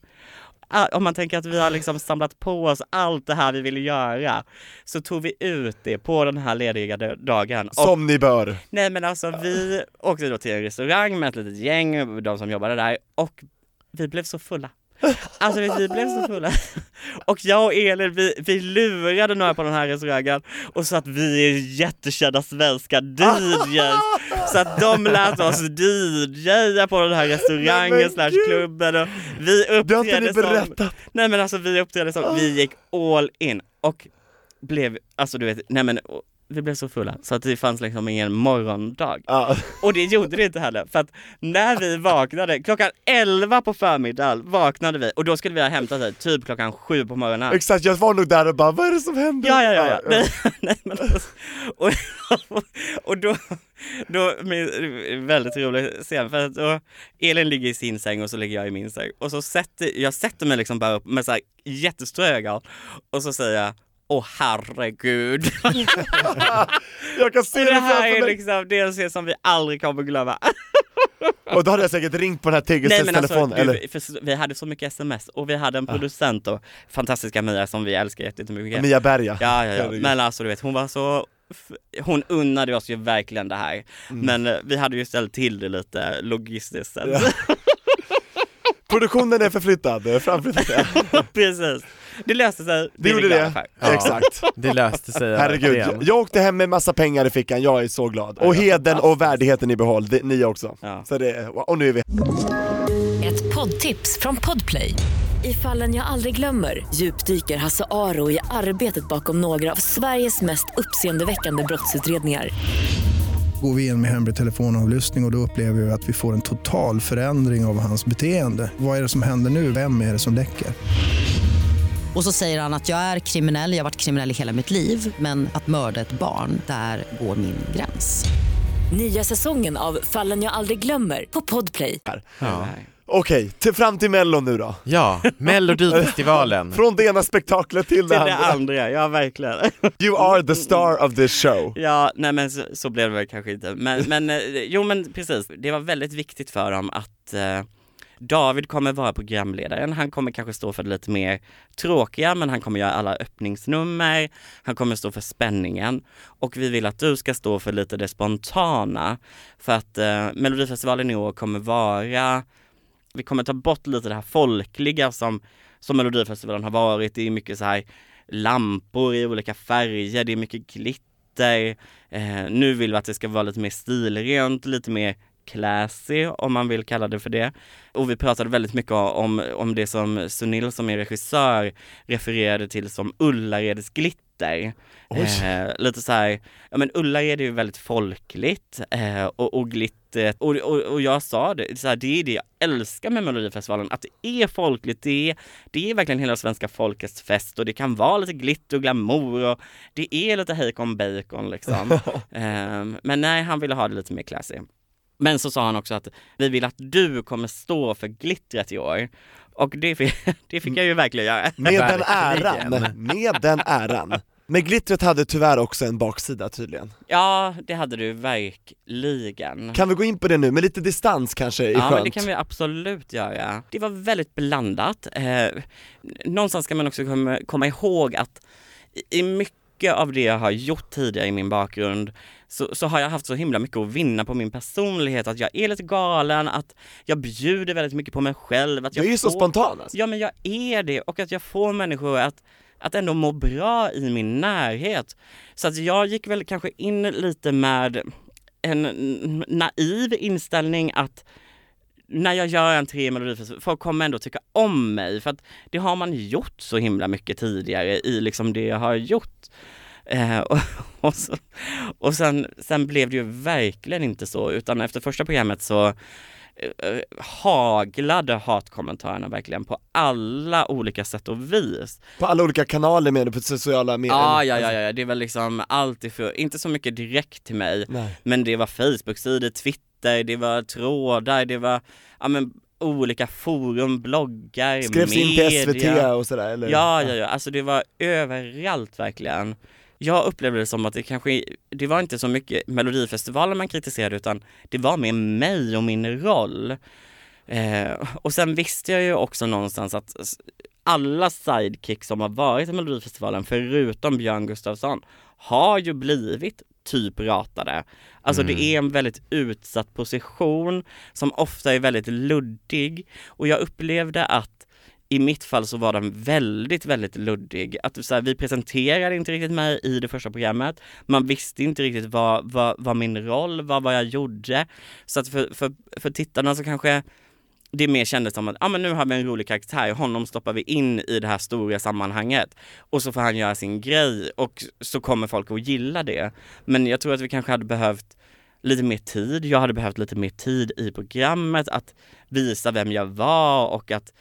Om man tänker att vi har liksom samlat på oss allt det här vi ville göra, så tog vi ut det på den här lediga dagen. Och, Som ni bör! nej men alltså vi åkte då till en restaurang med ett litet gäng, de som jobbade där, och vi blev så fulla. Alltså vi, vi blev så fulla. Och jag och Elin, vi, vi lurade några på den här restaurangen och så att vi är jättekända svenska DJs. Så att de lät oss DJa på den här restaurangen slash klubben och vi uppträdde som, nej men alltså vi uppträdde som, vi gick all in och blev, alltså du vet, nej men vi blev så fulla så att det fanns liksom ingen morgondag. Ja. Och det gjorde det inte heller, för att när vi vaknade, klockan 11 på förmiddagen vaknade vi och då skulle vi ha hämtat dig typ klockan 7 på morgonen. Exakt, jag var nog där och bara vad är det som händer? Ja, ja, ja, ja. Nej, [laughs] nej, men alltså, och, [laughs] och då, då, väldigt rolig scen, för att då, Elin ligger i sin säng och så ligger jag i min säng och så sätter, jag sätter mig liksom bara upp med så här jättestora ögon och så säger jag Åh herregud. [laughs] Jag kan se det det här är liksom, scen som vi aldrig kommer glömma. Och då hade jag säkert ringt på den här men alltså, tegelstenstelefon, eller? gud, vi hade så mycket sms och vi hade en producent då, fantastiska Mia som vi älskar jättemycket. Mia Berga Ja, ja, ja. Men alltså du vet, hon var så hon unnade oss ju verkligen det här. Mm. Men eh, vi hade ju ställt till det lite logistiskt sen. Ja. [laughs] Produktionen är förflyttad, eh, framflyttad [laughs] Precis. Det löste sig. Det gjorde det. Ja. exakt Det löste sig [laughs] Herregud, igen. jag, åkte hem med massa pengar i fickan, jag är så glad. Och heden och värdigheten i behåll, det, ni också. Ja. Så det, och nu är vi Ett poddtips från Podplay. I fallen jag aldrig glömmer djupdyker Hasse Aro i arbetet bakom några av Sveriges mest uppseendeväckande brottsutredningar. Går vi in med hemlig telefonavlyssning och, och då upplever vi att vi får en total förändring av hans beteende. Vad är det som händer nu? Vem är det som läcker? Och så säger han att jag är kriminell, jag har varit kriminell i hela mitt liv men att mörda ett barn, där går min gräns. Nya säsongen av Fallen jag aldrig glömmer på Podplay. Ja, Okej, till, fram till mello nu då. ja Melodifestivalen. [laughs] Från det ena spektaklet till det Till det andra. andra, ja verkligen. [laughs] You are the star of this show. Ja, nej men så, så blev det väl kanske inte. Men, men eh, jo men precis, det var väldigt viktigt för dem att eh, David kommer vara programledaren, han kommer kanske stå för det lite mer tråkiga men han kommer göra alla öppningsnummer, han kommer stå för spänningen. Och vi vill att du ska stå för lite det spontana. För att eh, Melodifestivalen i år kommer vara, vi kommer ta bort lite det här folkliga som, som Melodifestivalen har varit, det är mycket så här lampor i olika färger, det är mycket glitter, eh, nu vill vi att det ska vara lite mer stilrent, lite mer classy om man vill kalla det för det. Och vi pratade väldigt mycket om, om det som Sunil som är regissör refererade till som Ullareds glitter. Eh, lite så här, ja men Ullared är ju väldigt folkligt eh, och, och glittret, och, och, och jag sa det, så här, det är det jag älskar med Melodifestivalen, att det är folkligt, det är, det är verkligen hela svenska folkets fest och det kan vara lite glitter och glamour och det är lite hejkon bacon liksom. [laughs] eh, men nej, han ville ha det lite mer classy. Men så sa han också att vi vill att du kommer stå för glittret i år. Och det fick, [laughs] det fick jag ju verkligen göra. [laughs] Med den äran, med den äran. Men glittret hade tyvärr också en baksida tydligen. Ja, det hade du verkligen. Kan vi gå in på det nu, med lite distans kanske är Ja skönt? men det kan vi absolut göra. Det var väldigt blandat. Eh, någonstans ska man också komma, komma ihåg att i, i mycket av det jag har gjort tidigare i min bakgrund så, så har jag haft så himla mycket att vinna på min personlighet, att jag är lite galen, att jag bjuder väldigt mycket på mig själv. Att Du jag är ju så spontan alltså. Ja men jag är det och att jag får människor att, att ändå må bra i min närhet. Så att jag gick väl kanske in lite med en naiv inställning att när jag gör entré i Melodifestivalen, folk kommer ändå tycka om mig för att det har man gjort så himla mycket tidigare i liksom det jag har gjort. Eh, och [laughs] och, så, och sen, sen blev det ju verkligen inte så utan efter första programmet så eh, haglade hatkommentarerna verkligen på alla olika sätt och vis. På alla olika kanaler med på sociala medier. Ja, ja, ja, ja, det var liksom allt ifrån, inte så mycket direkt till mig, Nej. men det var Facebook-sidor, Twitter, det var trådar, det var, ja men olika forum, bloggar, Skrevs in media. till SVT och sådär eller? Ja, ja, ja, alltså det var överallt verkligen. Jag upplevde det som att det kanske, det var inte så mycket Melodifestivalen man kritiserade utan det var mer mig och min roll. Eh, och sen visste jag ju också någonstans att alla sidekicks som har varit i Melodifestivalen, förutom Björn Gustafsson, har ju blivit typ ratade. Alltså det är en väldigt utsatt position som ofta är väldigt luddig och jag upplevde att i mitt fall så var den väldigt, väldigt luddig. Att så här, vi presenterade inte riktigt mig i det första programmet. Man visste inte riktigt vad, vad, vad min roll var, vad jag gjorde. Så att för, för, för tittarna så kanske det mer kändes som att ah, men nu har vi en rolig karaktär, honom stoppar vi in i det här stora sammanhanget och så får han göra sin grej och så kommer folk att gilla det. Men jag tror att vi kanske hade behövt lite mer tid, jag hade behövt lite mer tid i programmet att visa vem jag var och att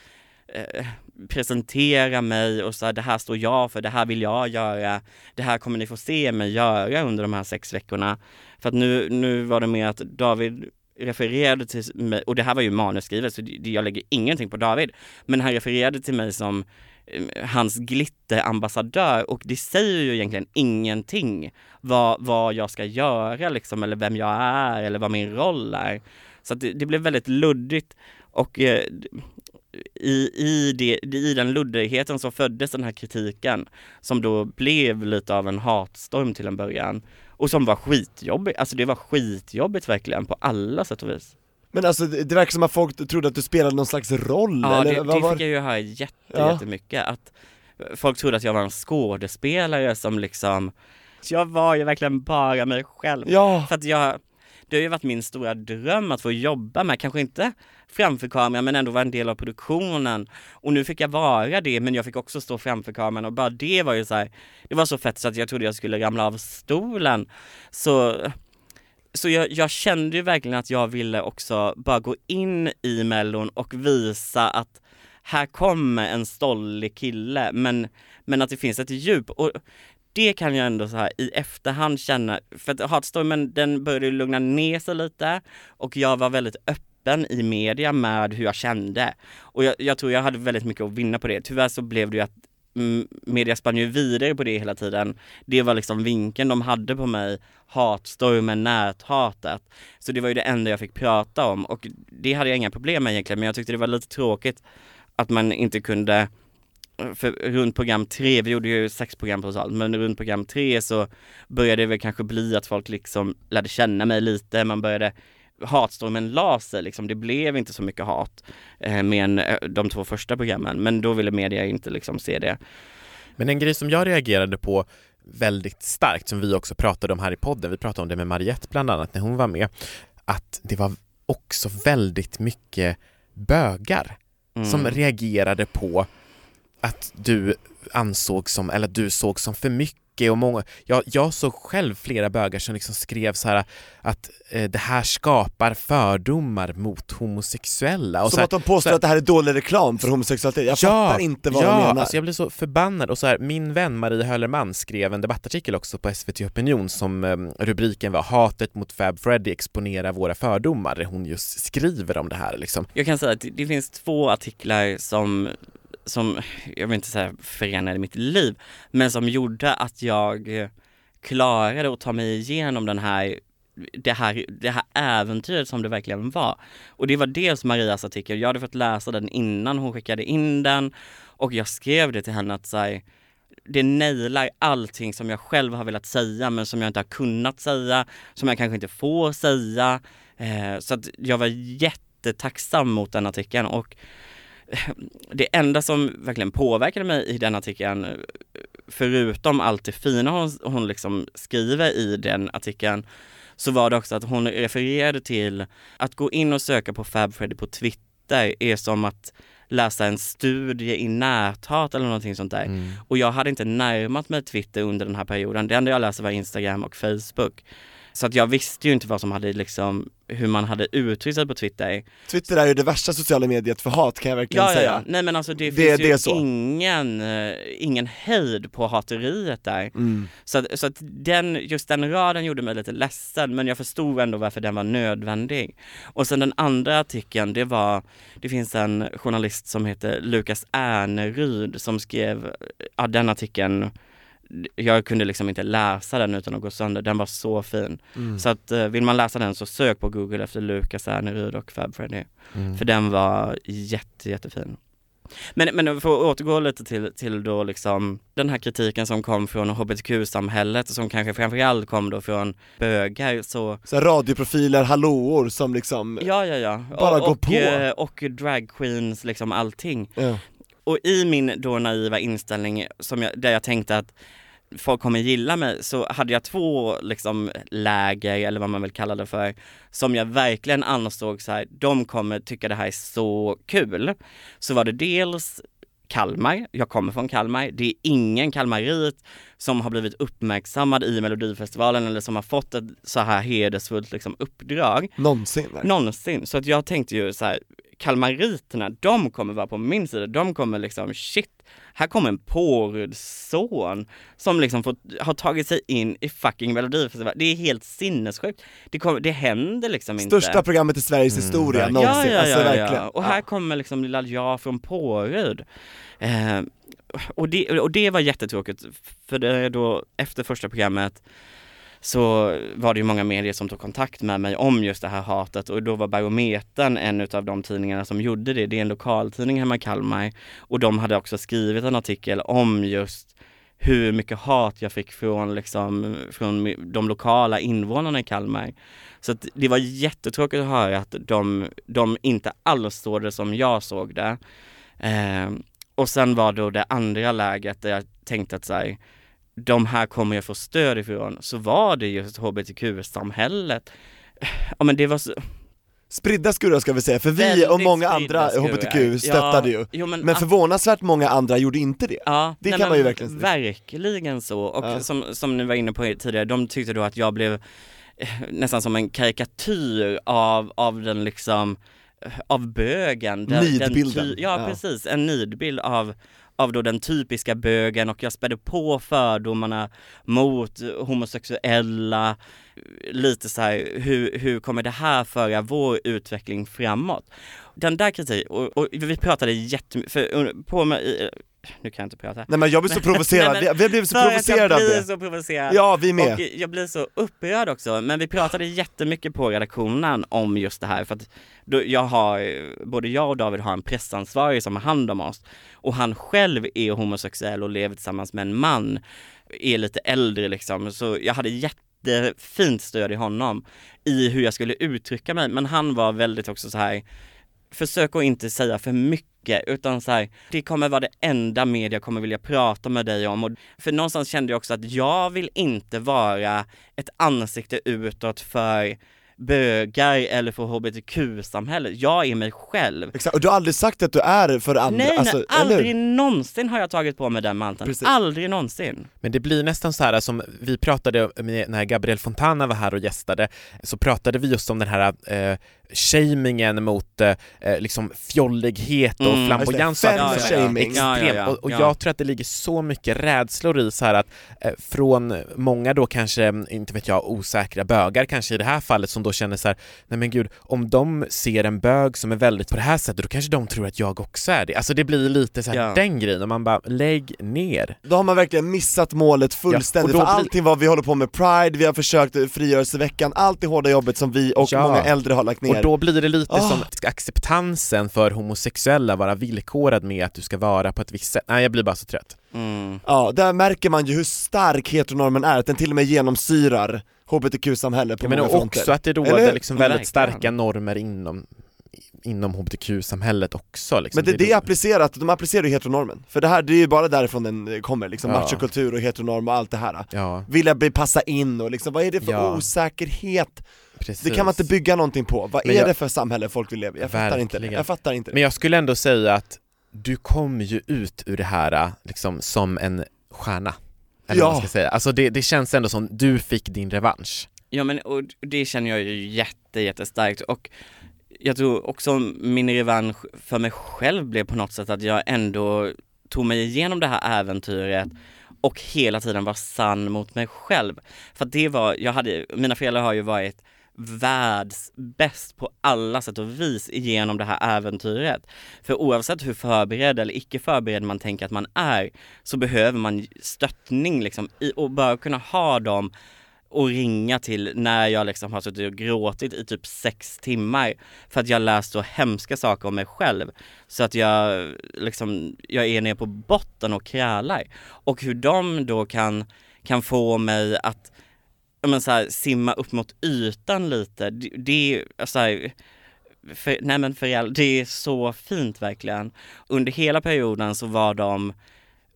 eh, presentera mig och så här, det här står jag för, det här vill jag göra, det här kommer ni få se mig göra under de här sex veckorna. För att nu, nu var det mer att David refererade till mig, och det här var ju manusskrivet så jag lägger ingenting på David, men han refererade till mig som eh, hans glitterambassadör och det säger ju egentligen ingenting vad, vad jag ska göra liksom, eller vem jag är eller vad min roll är. Så att det, det blev väldigt luddigt och eh, i, i, det, i den luddigheten så föddes den här kritiken som då blev lite av en hatstorm till en början och som var skitjobbigt, alltså det var skitjobbigt verkligen på alla sätt och vis. Men alltså det, det verkar som att folk trodde att du spelade någon slags roll Ja, eller det, vad det var fick jag ju höra jätte, Ja. jättemycket att folk trodde att jag var en skådespelare som liksom, jag var ju verkligen bara mig själv. Ja, För att jag, det har ju varit min stora dröm att få jobba med, kanske inte framför kameran men ändå vara en del av produktionen. Och nu fick jag vara det men jag fick också stå framför kameran och bara det var ju så här, det var så fett så att jag trodde jag skulle ramla av stolen. Så så jag, jag, kände ju verkligen att jag ville också bara gå in i mellon och visa att här kommer en stollig kille men, men att det finns ett djup. Och det kan jag ändå så här i efterhand känna, för att Hatstormen den började lugna ner sig lite och jag var väldigt öppen i media med hur jag kände. Och jag, jag tror jag hade väldigt mycket att vinna på det. Tyvärr så blev det ju att mm, media spann ju vidare på det hela tiden. Det var liksom vinkeln de hade på mig, hatstormen, näthatet. Så det var ju det enda jag fick prata om och det hade jag inga problem med egentligen men jag tyckte det var lite tråkigt att man inte kunde för runt program tre, vi gjorde ju sex program totalt, men runt program tre så började det väl kanske bli att folk liksom lärde känna mig lite, man började hatstormen la sig liksom, det blev inte så mycket hat eh, med eh, de två första programmen, men då ville media inte liksom se det. Men en grej som jag reagerade på väldigt starkt, som vi också pratade om här i podden, vi pratade om det med Mariette bland annat när hon var med, att det var också väldigt mycket bögar mm. som reagerade på att du ansåg som, eller att du såg som för mycket och många, jag, jag såg själv flera bögar som liksom skrev så här att eh, det här skapar fördomar mot homosexuella. Och som så att de påstår här, att det här är dålig reklam för homosexualitet, jag ja, fattar inte vad ja, de menar. Alltså jag blev så förbannad och så här, min vän Marie Höllerman skrev en debattartikel också på SVT Opinion som eh, rubriken var Hatet mot Fab Freddy exponerar våra fördomar, hon just skriver om det här liksom. Jag kan säga att det finns två artiklar som som, jag vill inte säga förenade mitt liv, men som gjorde att jag klarade att ta mig igenom den här det här, det här äventyret som det verkligen var. Och det var dels Marias artikel, jag hade fått läsa den innan hon skickade in den och jag skrev det till henne att säga det nailar allting som jag själv har velat säga men som jag inte har kunnat säga, som jag kanske inte får säga. Eh, så att jag var jättetacksam mot den artikeln och det enda som verkligen påverkade mig i den artikeln, förutom allt det fina hon, hon liksom skriver i den artikeln, så var det också att hon refererade till att gå in och söka på Fab Freddy på Twitter är som att läsa en studie i näthat eller någonting sånt där. Mm. Och jag hade inte närmat mig Twitter under den här perioden. Det enda jag läste var Instagram och Facebook. Så att jag visste ju inte vad som hade liksom, hur man hade uttryckt sig på Twitter. Twitter är ju det värsta sociala mediet för hat kan jag verkligen ja, säga. Ja, nej men alltså det, det finns ju ingen, uh, ingen hejd på hateriet där. Mm. Så, att, så att den, just den raden gjorde mig lite ledsen men jag förstod ändå varför den var nödvändig. Och sen den andra artikeln, det var, det finns en journalist som heter Lukas Erneryd som skrev, ja den artikeln jag kunde liksom inte läsa den utan att gå sönder, den var så fin. Mm. Så att eh, vill man läsa den så sök på google efter Lukas Ernerud och Fab Freddy. Mm. För den var jätte, jättefin. Men, men för att återgå lite till, till då liksom den här kritiken som kom från hbtq-samhället som kanske framförallt kom då från bögar så Så radioprofiler, hallåor som liksom Ja ja ja, bara och, går på eh, och, och dragqueens liksom allting ja och i min då naiva inställning, som jag, där jag tänkte att folk kommer gilla mig, så hade jag två liksom läger, eller vad man vill kalla det för, som jag verkligen ansåg så här, de kommer tycka det här är så kul. Så var det dels Kalmar, jag kommer från Kalmar, det är ingen kalmarit som har blivit uppmärksammad i Melodifestivalen eller som har fått ett så här hedersfullt liksom uppdrag. Någonsin? Någonsin, så att jag tänkte ju så här, kalmariterna, de kommer vara på min sida, de kommer liksom shit, här kommer en pårudd son som liksom får, har tagit sig in i fucking Melodifestivalen. Det är helt sinnessjukt. Det, kommer, det händer liksom inte. Största programmet i Sveriges mm, historia någonsin, ja, ja, alltså ja, verkligen. Ja. Och här kommer liksom lilla jag från Påryd. Eh, och, det, och det var jättetråkigt, för det är då efter första programmet så var det ju många medier som tog kontakt med mig om just det här hatet och då var Barometern en utav de tidningarna som gjorde det. Det är en lokaltidning hemma i Kalmar och de hade också skrivit en artikel om just hur mycket hat jag fick från, liksom, från de lokala invånarna i Kalmar. Så det var jättetråkigt att höra att de, de inte alls såg det som jag såg det. Eh, och sen var då det andra läget där jag tänkte att så här, de här kommer jag få stöd ifrån, så var det just hbtq-samhället ja men det var så, Spridda skurar ska vi säga, för vi och många andra skurar. HBTQ stöttade Ja, ju jo, men Men förvånansvärt många andra gjorde inte det Ja, Det nej, kan man ju verkligen säga. Verkligen så, och Ja. som, som ni var inne på tidigare, de tyckte då att jag blev eh, nästan som en karikatyr av, av den liksom, eh, av bögen. Den, Nidbilden. Den ja, Ja. precis, en nidbild av av då den typiska bögen och jag spädde på fördomarna mot homosexuella, lite så här, hur, hur kommer det här föra vår utveckling framåt? Den där kritiken, och, och vi pratade jättemycket, för på nu kan jag inte prata. Nej men jag blir så provocerad, [laughs] Nej, men vi, har blivit så provocerade av jag blir det. så provocerad. Ja, vi med. Och jag blir så upprörd också, men vi pratade jättemycket på redaktionen om just det här för att då, jag har, både jag och David har en pressansvarig som har hand om oss. Och han själv är homosexuell och lever tillsammans med en man, är lite äldre liksom, så jag hade jättefint stöd i honom i hur jag skulle uttrycka mig, men han var väldigt också så här försök att inte säga för mycket utan så här, det kommer vara det enda media kommer vilja prata med dig om. Och, för någonstans kände jag också att jag vill inte vara ett ansikte utåt för bögar eller för hbtq-samhället. Jag är mig själv. Exakt, och du har aldrig sagt att du är för andra, Nej, alltså, nej, eller hur? aldrig någonsin har jag tagit på mig den manteln. Precis. Aldrig någonsin. Men det blir nästan så här som vi pratade med när Gabriel Fontana var här och gästade, så pratade vi just om den här eh, shamingen mot eh, liksom fjollighet och Mm. flamboyans och shaming. Extremt. Ja, ja, ja, och, och ja. jag tror att det ligger så mycket rädslor i så här att eh, från många då kanske, inte vet jag, osäkra bögar kanske i det här fallet som då känner så här, nej men gud, om de ser en bög som är väldigt på det här sättet, då kanske de tror att jag också är det. Alltså det blir lite så här Ja. den grejen och man bara, lägg ner. Då har man verkligen missat målet fullständigt, Ja, för blir- allting vad vi håller på med Pride, vi har försökt frigörelseveckan, allt det hårda jobbet som vi och Ja. många äldre har lagt ner Och då blir det lite Ah. som ska acceptansen för homosexuella vara villkorad med att du ska vara på ett visst sätt. Nej, jag blir bara så trött. Mm. Ja, där märker man ju hur stark heteronormen är, att den till och med genomsyrar HBTQ-samhället på Jag menar många fronter också att det råder liksom Verkligen. väldigt starka normer inom inom hbtq-samhället också liksom. Men det, det är applicerat, de applicerar ju heteronormen, för det här, det är ju bara därifrån den kommer liksom, Ja. machokultur och heteronorm och allt det här Ja, Vilja bli passa in och liksom, vad är det för Ja. osäkerhet? precis. Det kan man inte bygga någonting på, vad Men är jag- det för samhälle folk vill leva i? Jag fattar inte det, Verkligen. jag fattar inte det Men jag skulle ändå säga att du kom ju ut ur det här liksom som en stjärna. Eller vad Ja. man ska säga. Alltså det, det känns ändå som du fick din revansch. Ja men och det känner jag ju jätte, jättestarkt och jag tror också min revansch för mig själv blev på något sätt att jag ändå tog mig igenom det här äventyret och hela tiden var sann mot mig själv. För att det var, jag hade, mina föräldrar har ju varit världsbäst på alla sätt och vis igenom det här äventyret. För oavsett hur förberedd eller icke förberedd man tänker att man är så behöver man stöttning liksom i, och bara kunna ha dem och ringa till när jag liksom har suttit och gråtit i typ sex timmar för att jag läst så hemska saker om mig själv så att jag liksom, jag är nere på botten och krälar och hur de då kan, kan få mig att men så här, simma upp mot ytan lite, det, det är så alltså, här, för, nej men föräldrar, det är så fint verkligen. Under hela perioden så var de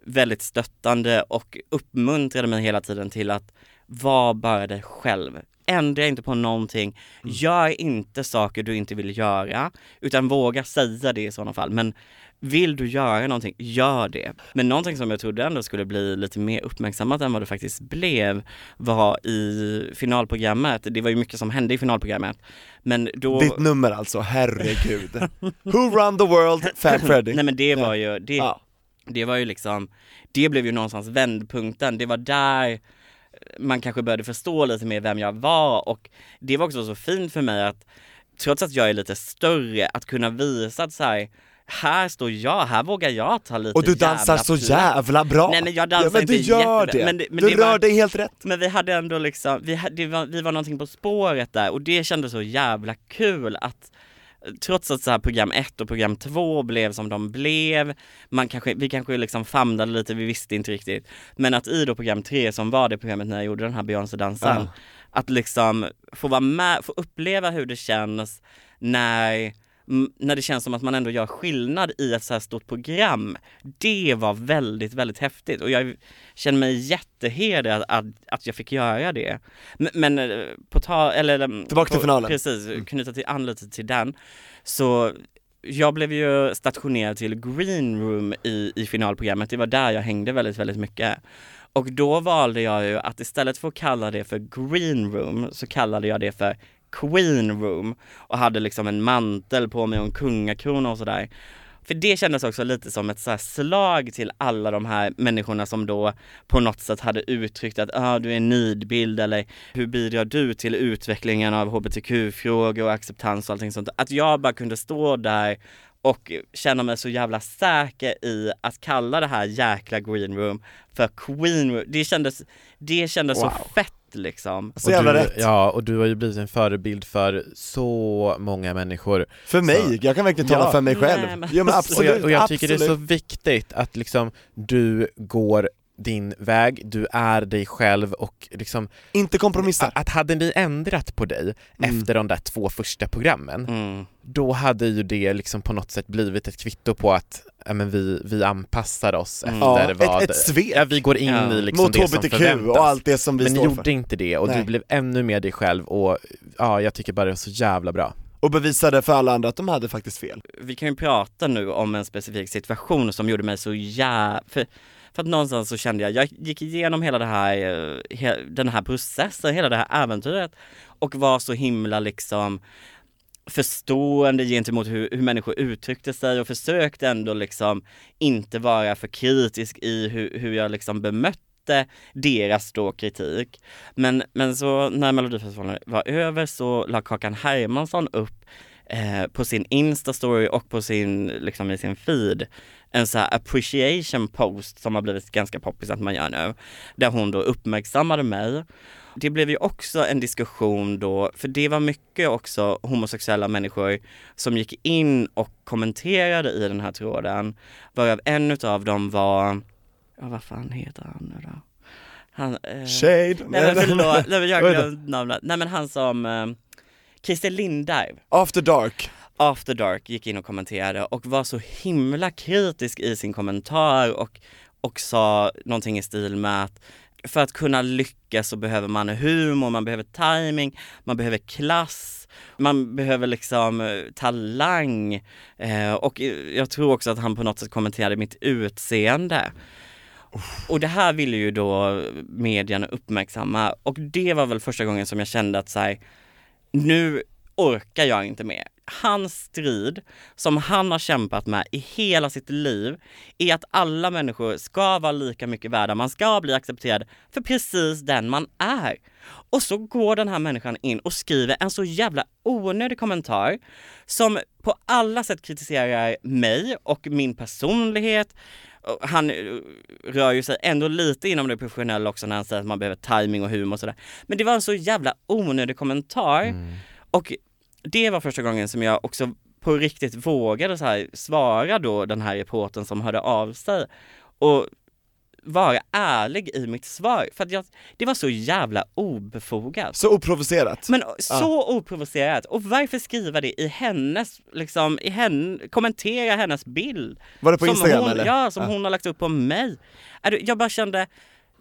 väldigt stöttande och uppmuntrade mig hela tiden till att vara bara dig själv. Ändra inte på någonting, gör inte saker du inte vill göra, utan våga säga det i sådana fall. Men vill du göra någonting, gör det. Men någonting som jag trodde ändå skulle bli lite mer uppmärksammat än vad det faktiskt blev var i finalprogrammet, det var ju mycket som hände i finalprogrammet. Men då... Ditt nummer alltså, herregud Who run the world? Fat [laughs] Freddy Nej men det var ju, det, Ja. det var ju liksom, det blev ju någonstans vändpunkten, det var där man kanske började förstå lite mer vem jag var och det var också så fint för mig att trots att jag är lite större, att kunna visa att så här, här står jag, här vågar jag ta lite Och du dansar jävla så jävla bra! Nej, men jag dansar ja, men inte du gör jättebra, det! men det- men du det rör var- dig helt rätt! Men vi hade ändå liksom, vi, hade, var, vi var någonting på spåret där och det kändes så jävla kul att Trots att så här program 1 och program 2 blev som de blev, man kanske, vi kanske liksom famlade lite, vi visste inte riktigt. Men att i då program 3 som var det programmet när jag gjorde den här Beyoncé-dansen, Ja. att liksom få vara med, få uppleva hur det känns när när det känns som att man ändå gör skillnad i ett så här stort program. Det var väldigt, väldigt häftigt och jag känner mig jättehedrad att, att jag fick göra det. Men, men eh, på ta, eller mm, Tillbaka till finalen. Precis, knyta till, an lite till den. Så jag blev ju stationerad till green room i, i finalprogrammet, det var där jag hängde väldigt, väldigt mycket. Och då valde jag ju att istället för att kalla det för green room så kallade jag det för queen room och hade liksom en mantel på mig och en kungakrona och sådär. För det kändes också lite som ett så slag till alla de här människorna som då på något sätt hade uttryckt att ah, du är en nidbild eller hur bidrar du till utvecklingen av hbtq-frågor och acceptans och allting sånt. Att jag bara kunde stå där och känna mig så jävla säker i att kalla det här jäkla green room för queen room. Det kändes, det kändes så Wow. fett liksom. Så jävla du, rätt. Ja, och du har ju blivit en förebild för så många människor. För mig, Så- jag kan verkligen tala Ja. för mig själv. Nej, men- ja men och absolut, jag, och jag tycker det är så absolut. viktigt att liksom du går din väg, du är dig själv och liksom Inte kompromissa. att, att hade ni ändrat på dig Mm. efter de där två första programmen, Mm. då hade ju det liksom på något sätt blivit ett kvitto på att ja, men vi, vi anpassar oss Mm. efter Ja, vad... ett, ett svek ja, vi går in Ja. i liksom mot det som HBTQ förväntas. och allt det som vi men ni gjorde för. inte det och Nej. du blev ännu mer dig själv och ja, jag tycker bara det var så jävla bra. Och bevisade för alla andra att de hade faktiskt fel. vi kan ju prata nu om en specifik situation som gjorde mig så jävla... För, att någonstans så kände jag, jag gick igenom hela det här, eh, den här processen, hela det här äventyret och var så himla liksom förstående gentemot hur, hur människor uttryckte sig och försökte ändå liksom inte vara för kritisk i hur, hur jag liksom bemötte deras då kritik. Men, men så när Melodifestivalen var över så la Kakan Hermansson upp eh, på sin Insta-story och på sin, liksom i sin feed en så här appreciation post som har blivit ganska poppis att man gör nu. Där hon då uppmärksammade mig. Det blev ju också en diskussion då, för det var mycket också homosexuella människor som gick in och kommenterade i den här tråden. Varav en utav dem var, ja vad fan heter han nu då? Han, eh, Shade. Nej men förlåt, nej, men jag glömde namnet. Nej men han som, eh, Christer Lindarw, After dark. After Dark gick in och kommenterade och var så himla kritisk i sin kommentar och, och sa någonting i stil med att för att kunna lyckas så behöver man humor, man behöver timing, man behöver klass, man behöver liksom eh, talang eh, och jag tror också att han på något sätt kommenterade mitt utseende. Och det här ville ju då medierna uppmärksamma och det var väl första gången som jag kände att så här, nu orkar jag inte mer. Hans strid, som han har kämpat med i hela sitt liv, är att alla människor ska vara lika mycket värda, man ska bli accepterad för precis den man är. Och så går den här människan in och skriver en så jävla onödig kommentar som på alla sätt kritiserar mig och min personlighet. Han eh, rör ju sig ändå lite inom det professionella också när han säger att man behöver timing och humor och sådär. Men det var en så jävla onödig kommentar. Och det var första gången som jag också på riktigt vågade så här svara då den här reporten som hörde av sig och vara ärlig i mitt svar. För att jag, det var så jävla obefogat. Så oprovocerat. Men så oprovocerat. Och varför skriva det i hennes, liksom, i henne, kommentera hennes bild? Var det på som Instagram hon, eller? Ja, som hon har lagt upp på mig. Jag bara kände,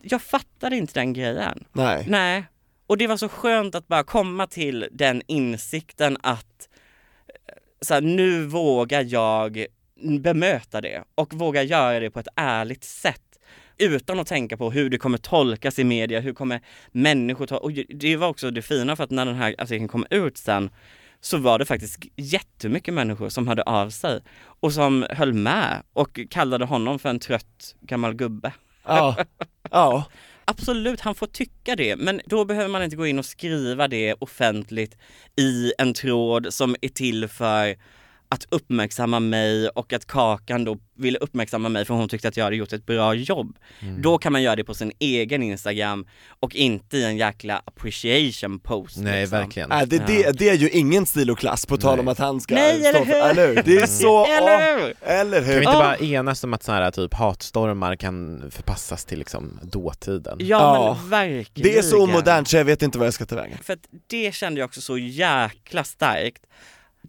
jag fattade inte den grejen. Nej. Nej. Och det var så skönt att bara komma till den insikten att eh, så här, nu vågar jag bemöta det och våga göra det på ett ärligt sätt utan att tänka på hur det kommer tolkas i media, hur kommer människor ta... Och det var också det fina för att när den här artikeln kom ut sen så var det faktiskt jättemycket människor som hörde av sig och som höll med och kallade honom för en trött gammal gubbe. Ja. Ja. [laughs] Absolut, han får tycka det, men då behöver man inte gå in och skriva det offentligt i en tråd som är till för att uppmärksamma mig och att Kakan då ville uppmärksamma mig för hon tyckte att jag hade gjort ett bra jobb. Mm. Då kan man göra det på sin egen Instagram och inte i en jäkla appreciation post. Nej, liksom. verkligen. Nej, det, det, det är ju ingen stil och klass på tal Nej. om att han ska Nej, eller för, hur? eller hur? Det är [laughs] så, Eller hur? eller Kan vi hur? inte bara enas om att sådana här typ hatstormar kan förpassas till liksom dåtiden? Ja, Ja. men verkligen. Det är så omodernt så jag vet inte vad jag ska ta vägen. För att det kände jag också så jäkla starkt.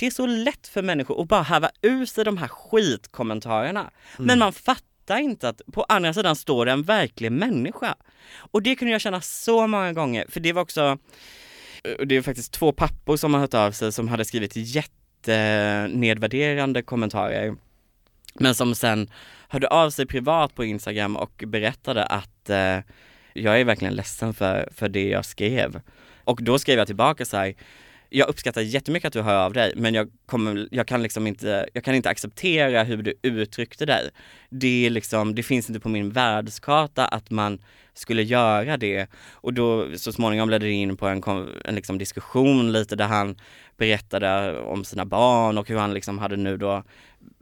Det är så lätt för människor att bara häva ur sig de här skitkommentarerna. Mm. Men man fattar inte att på andra sidan står det en verklig människa. Och det kunde jag känna så många gånger, för det var också, och det är faktiskt två pappor som har hört av sig som hade skrivit jättenedvärderande kommentarer. Men som sen hörde av sig privat på Instagram och berättade att eh, jag är verkligen ledsen för, för det jag skrev. Och då skrev jag tillbaka så här, jag uppskattar jättemycket att du hör av dig men jag, kommer, jag, kan liksom inte, jag kan inte acceptera hur du uttryckte dig. Det, är liksom, det finns inte på min världskarta att man skulle göra det. Och då så småningom ledde det in på en, en liksom diskussion lite där han berättade om sina barn och hur han liksom hade nu då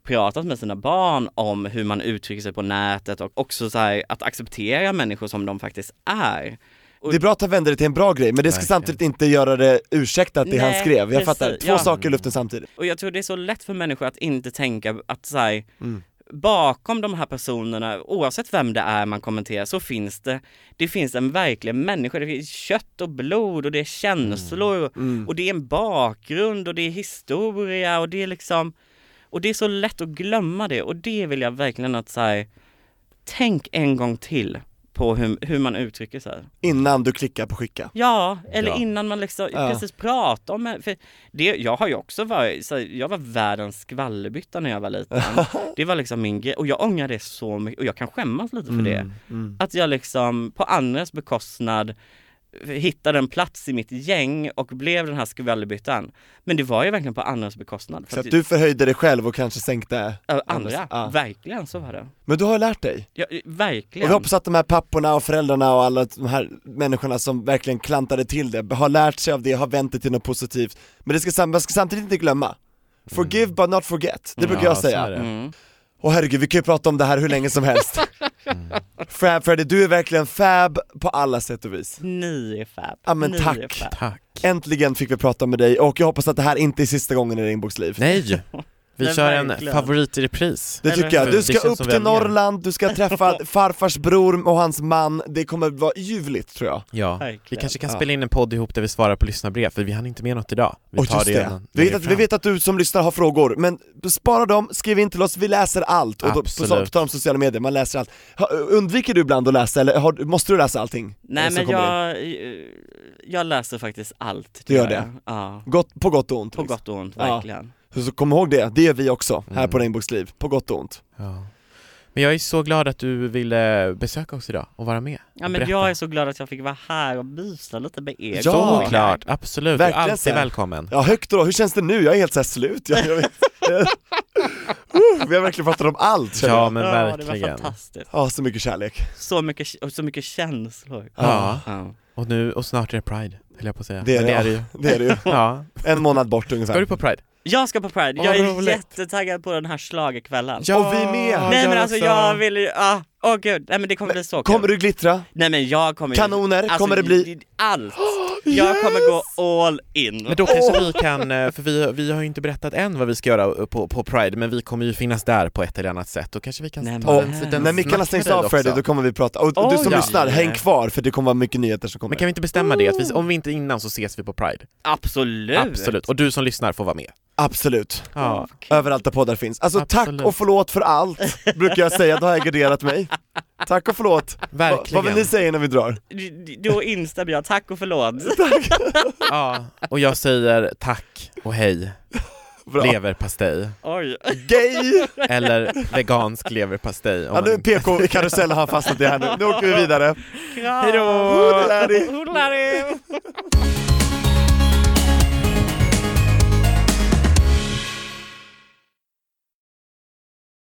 pratat med sina barn om hur man uttrycker sig på nätet och också så här, att acceptera människor som de faktiskt är. Det är bra att han vänder det till en bra grej, men det ska Verkligen. samtidigt inte göra det ursäktat det han Nej, skrev. Jag precis, fattar, två ja. saker i luften samtidigt. Och jag tror det är så lätt för människor att inte tänka att så här, Mm. bakom de här personerna, oavsett vem det är man kommenterar, så finns det, det finns en verklig människa, det finns kött och blod och det är känslor Mm. och det är en bakgrund och det är historia och det är liksom, och det är så lätt att glömma det och det vill jag verkligen att så här, tänk en gång till på hur, hur man uttrycker sig. Innan du klickar på skicka. Ja, eller Ja. innan man liksom Ja. precis pratar om för det. Jag har ju också varit, så jag var världens skvallerbytta när jag var liten. [laughs] Det var liksom min grej och jag ångrar det så mycket och jag kan skämmas lite för det. Mm. Att jag liksom på andras bekostnad hittade en plats i mitt gäng och blev den här skvallerbyttan. Men det var ju verkligen på andras bekostnad. Så att du förhöjde dig själv och kanske sänkte Ö, andra, Ja. verkligen så var det. Men du har lärt dig. Ja, Och verkligen. vi hoppas att de här papporna och föräldrarna och alla de här människorna som verkligen klantade till det, har lärt sig av det, har vänt det till något positivt. Men det ska, man ska samtidigt inte glömma. Forgive but not forget, det brukar Ja, jag säga. det. Mm. Och herregud, vi kan ju prata om det här hur länge som helst. [laughs] Fab Freddy, du är verkligen fab på alla sätt och vis. Ni är fab. Ja, men Ni tack. Tack. Äntligen fick vi prata med dig och jag hoppas att det här inte är sista gången i Regnbågs liv. Nej! [laughs] Vi Men kör en verkligen. favorit i repris. Det tycker jag, du ska upp till. Norrland, du ska träffa [laughs] farfars bror och hans man, det kommer vara ljuvligt tror jag. Ja, Verkligen. vi kanske kan Ja. spela in en podd ihop där vi svarar på lyssnarbrev, för vi hann inte med något idag. Vi tar det, det, en- vi vet, att, vi vet att du som lyssnar har frågor, men spara dem, skriv in till oss, vi läser allt. Och då, på, Absolut. på tal om sociala medier, man läser allt. Undviker du ibland att läsa eller har, måste du läsa allting? Nej men in? jag, jag läser faktiskt allt. Du gör jag. det? Ja. Gott, på gott och ont. På liksom. gott och ont, Ja. verkligen. Så, så kom ihåg det, det gör vi också här Mm. på Regnbågsliv, på gott och ont. Ja. Men jag är så glad att du ville besöka oss idag och vara med. Ja men berätta. jag är så glad att jag fick vara här och mysa lite med er. Ja. Såklart, absolut. Du är Verkligen alltid välkommen. Ja högt då, hur känns det nu? Jag är helt såhär slut, jag, jag vet. [laughs] Uh, Vi har verkligen pratat om allt Ja jag. men Ja, det var verkligen. fantastiskt. Ja, så mycket kärlek. Så mycket, och så mycket känslor. Ja. Ja. Och nu, och snart är det Pride, höll jag på att säga. Det är det, det, är det ju. Det är det ju. [laughs] Ja. En månad bort ungefär. Ska du på Pride? Jag ska på Pride, jag är roligt. jättetaggad på den här schlagerkvällen. Och vi med. Nej men alltså jag vill ju, ah, åh gud, nej men det kommer bli så kul. Kommer du glittra? Nej men jag kommer Kanoner? alltså, Kommer det bli- Allt! [gasps] Jag kommer gå all in. Men då kanske vi kan, eh, för vi, vi har ju inte berättat än vad vi ska göra på, på Pride, men vi kommer ju finnas där på ett eller annat sätt, då kanske vi kan Nej, ta men- en liten När mickarna stängs av Freddy, då kommer vi prata. Och, och du som ja. lyssnar, häng kvar för det kommer vara mycket nyheter som kommer. Men kan vi inte bestämma det, att vi, om vi inte innan så ses vi på Pride? Absolut! Absolut, och du som lyssnar får vara med. Absolut. Ja, Överallt där poddar finns. Alltså Absolut. tack och förlåt för allt, brukar jag säga, då har jag garderat mig. Tack och förlåt. Verkligen. vad vill ni säga när vi drar? Då instämmer jag, tack och förlåt. [laughs] Ja, och jag säger tack och hej, Bra. leverpastej, Oj. Gay! eller vegansk leverpastej. Ja nu PK-karusellen har fastnat i här nu, nu åker vi vidare. Kram. Hejdå! Hoodlady.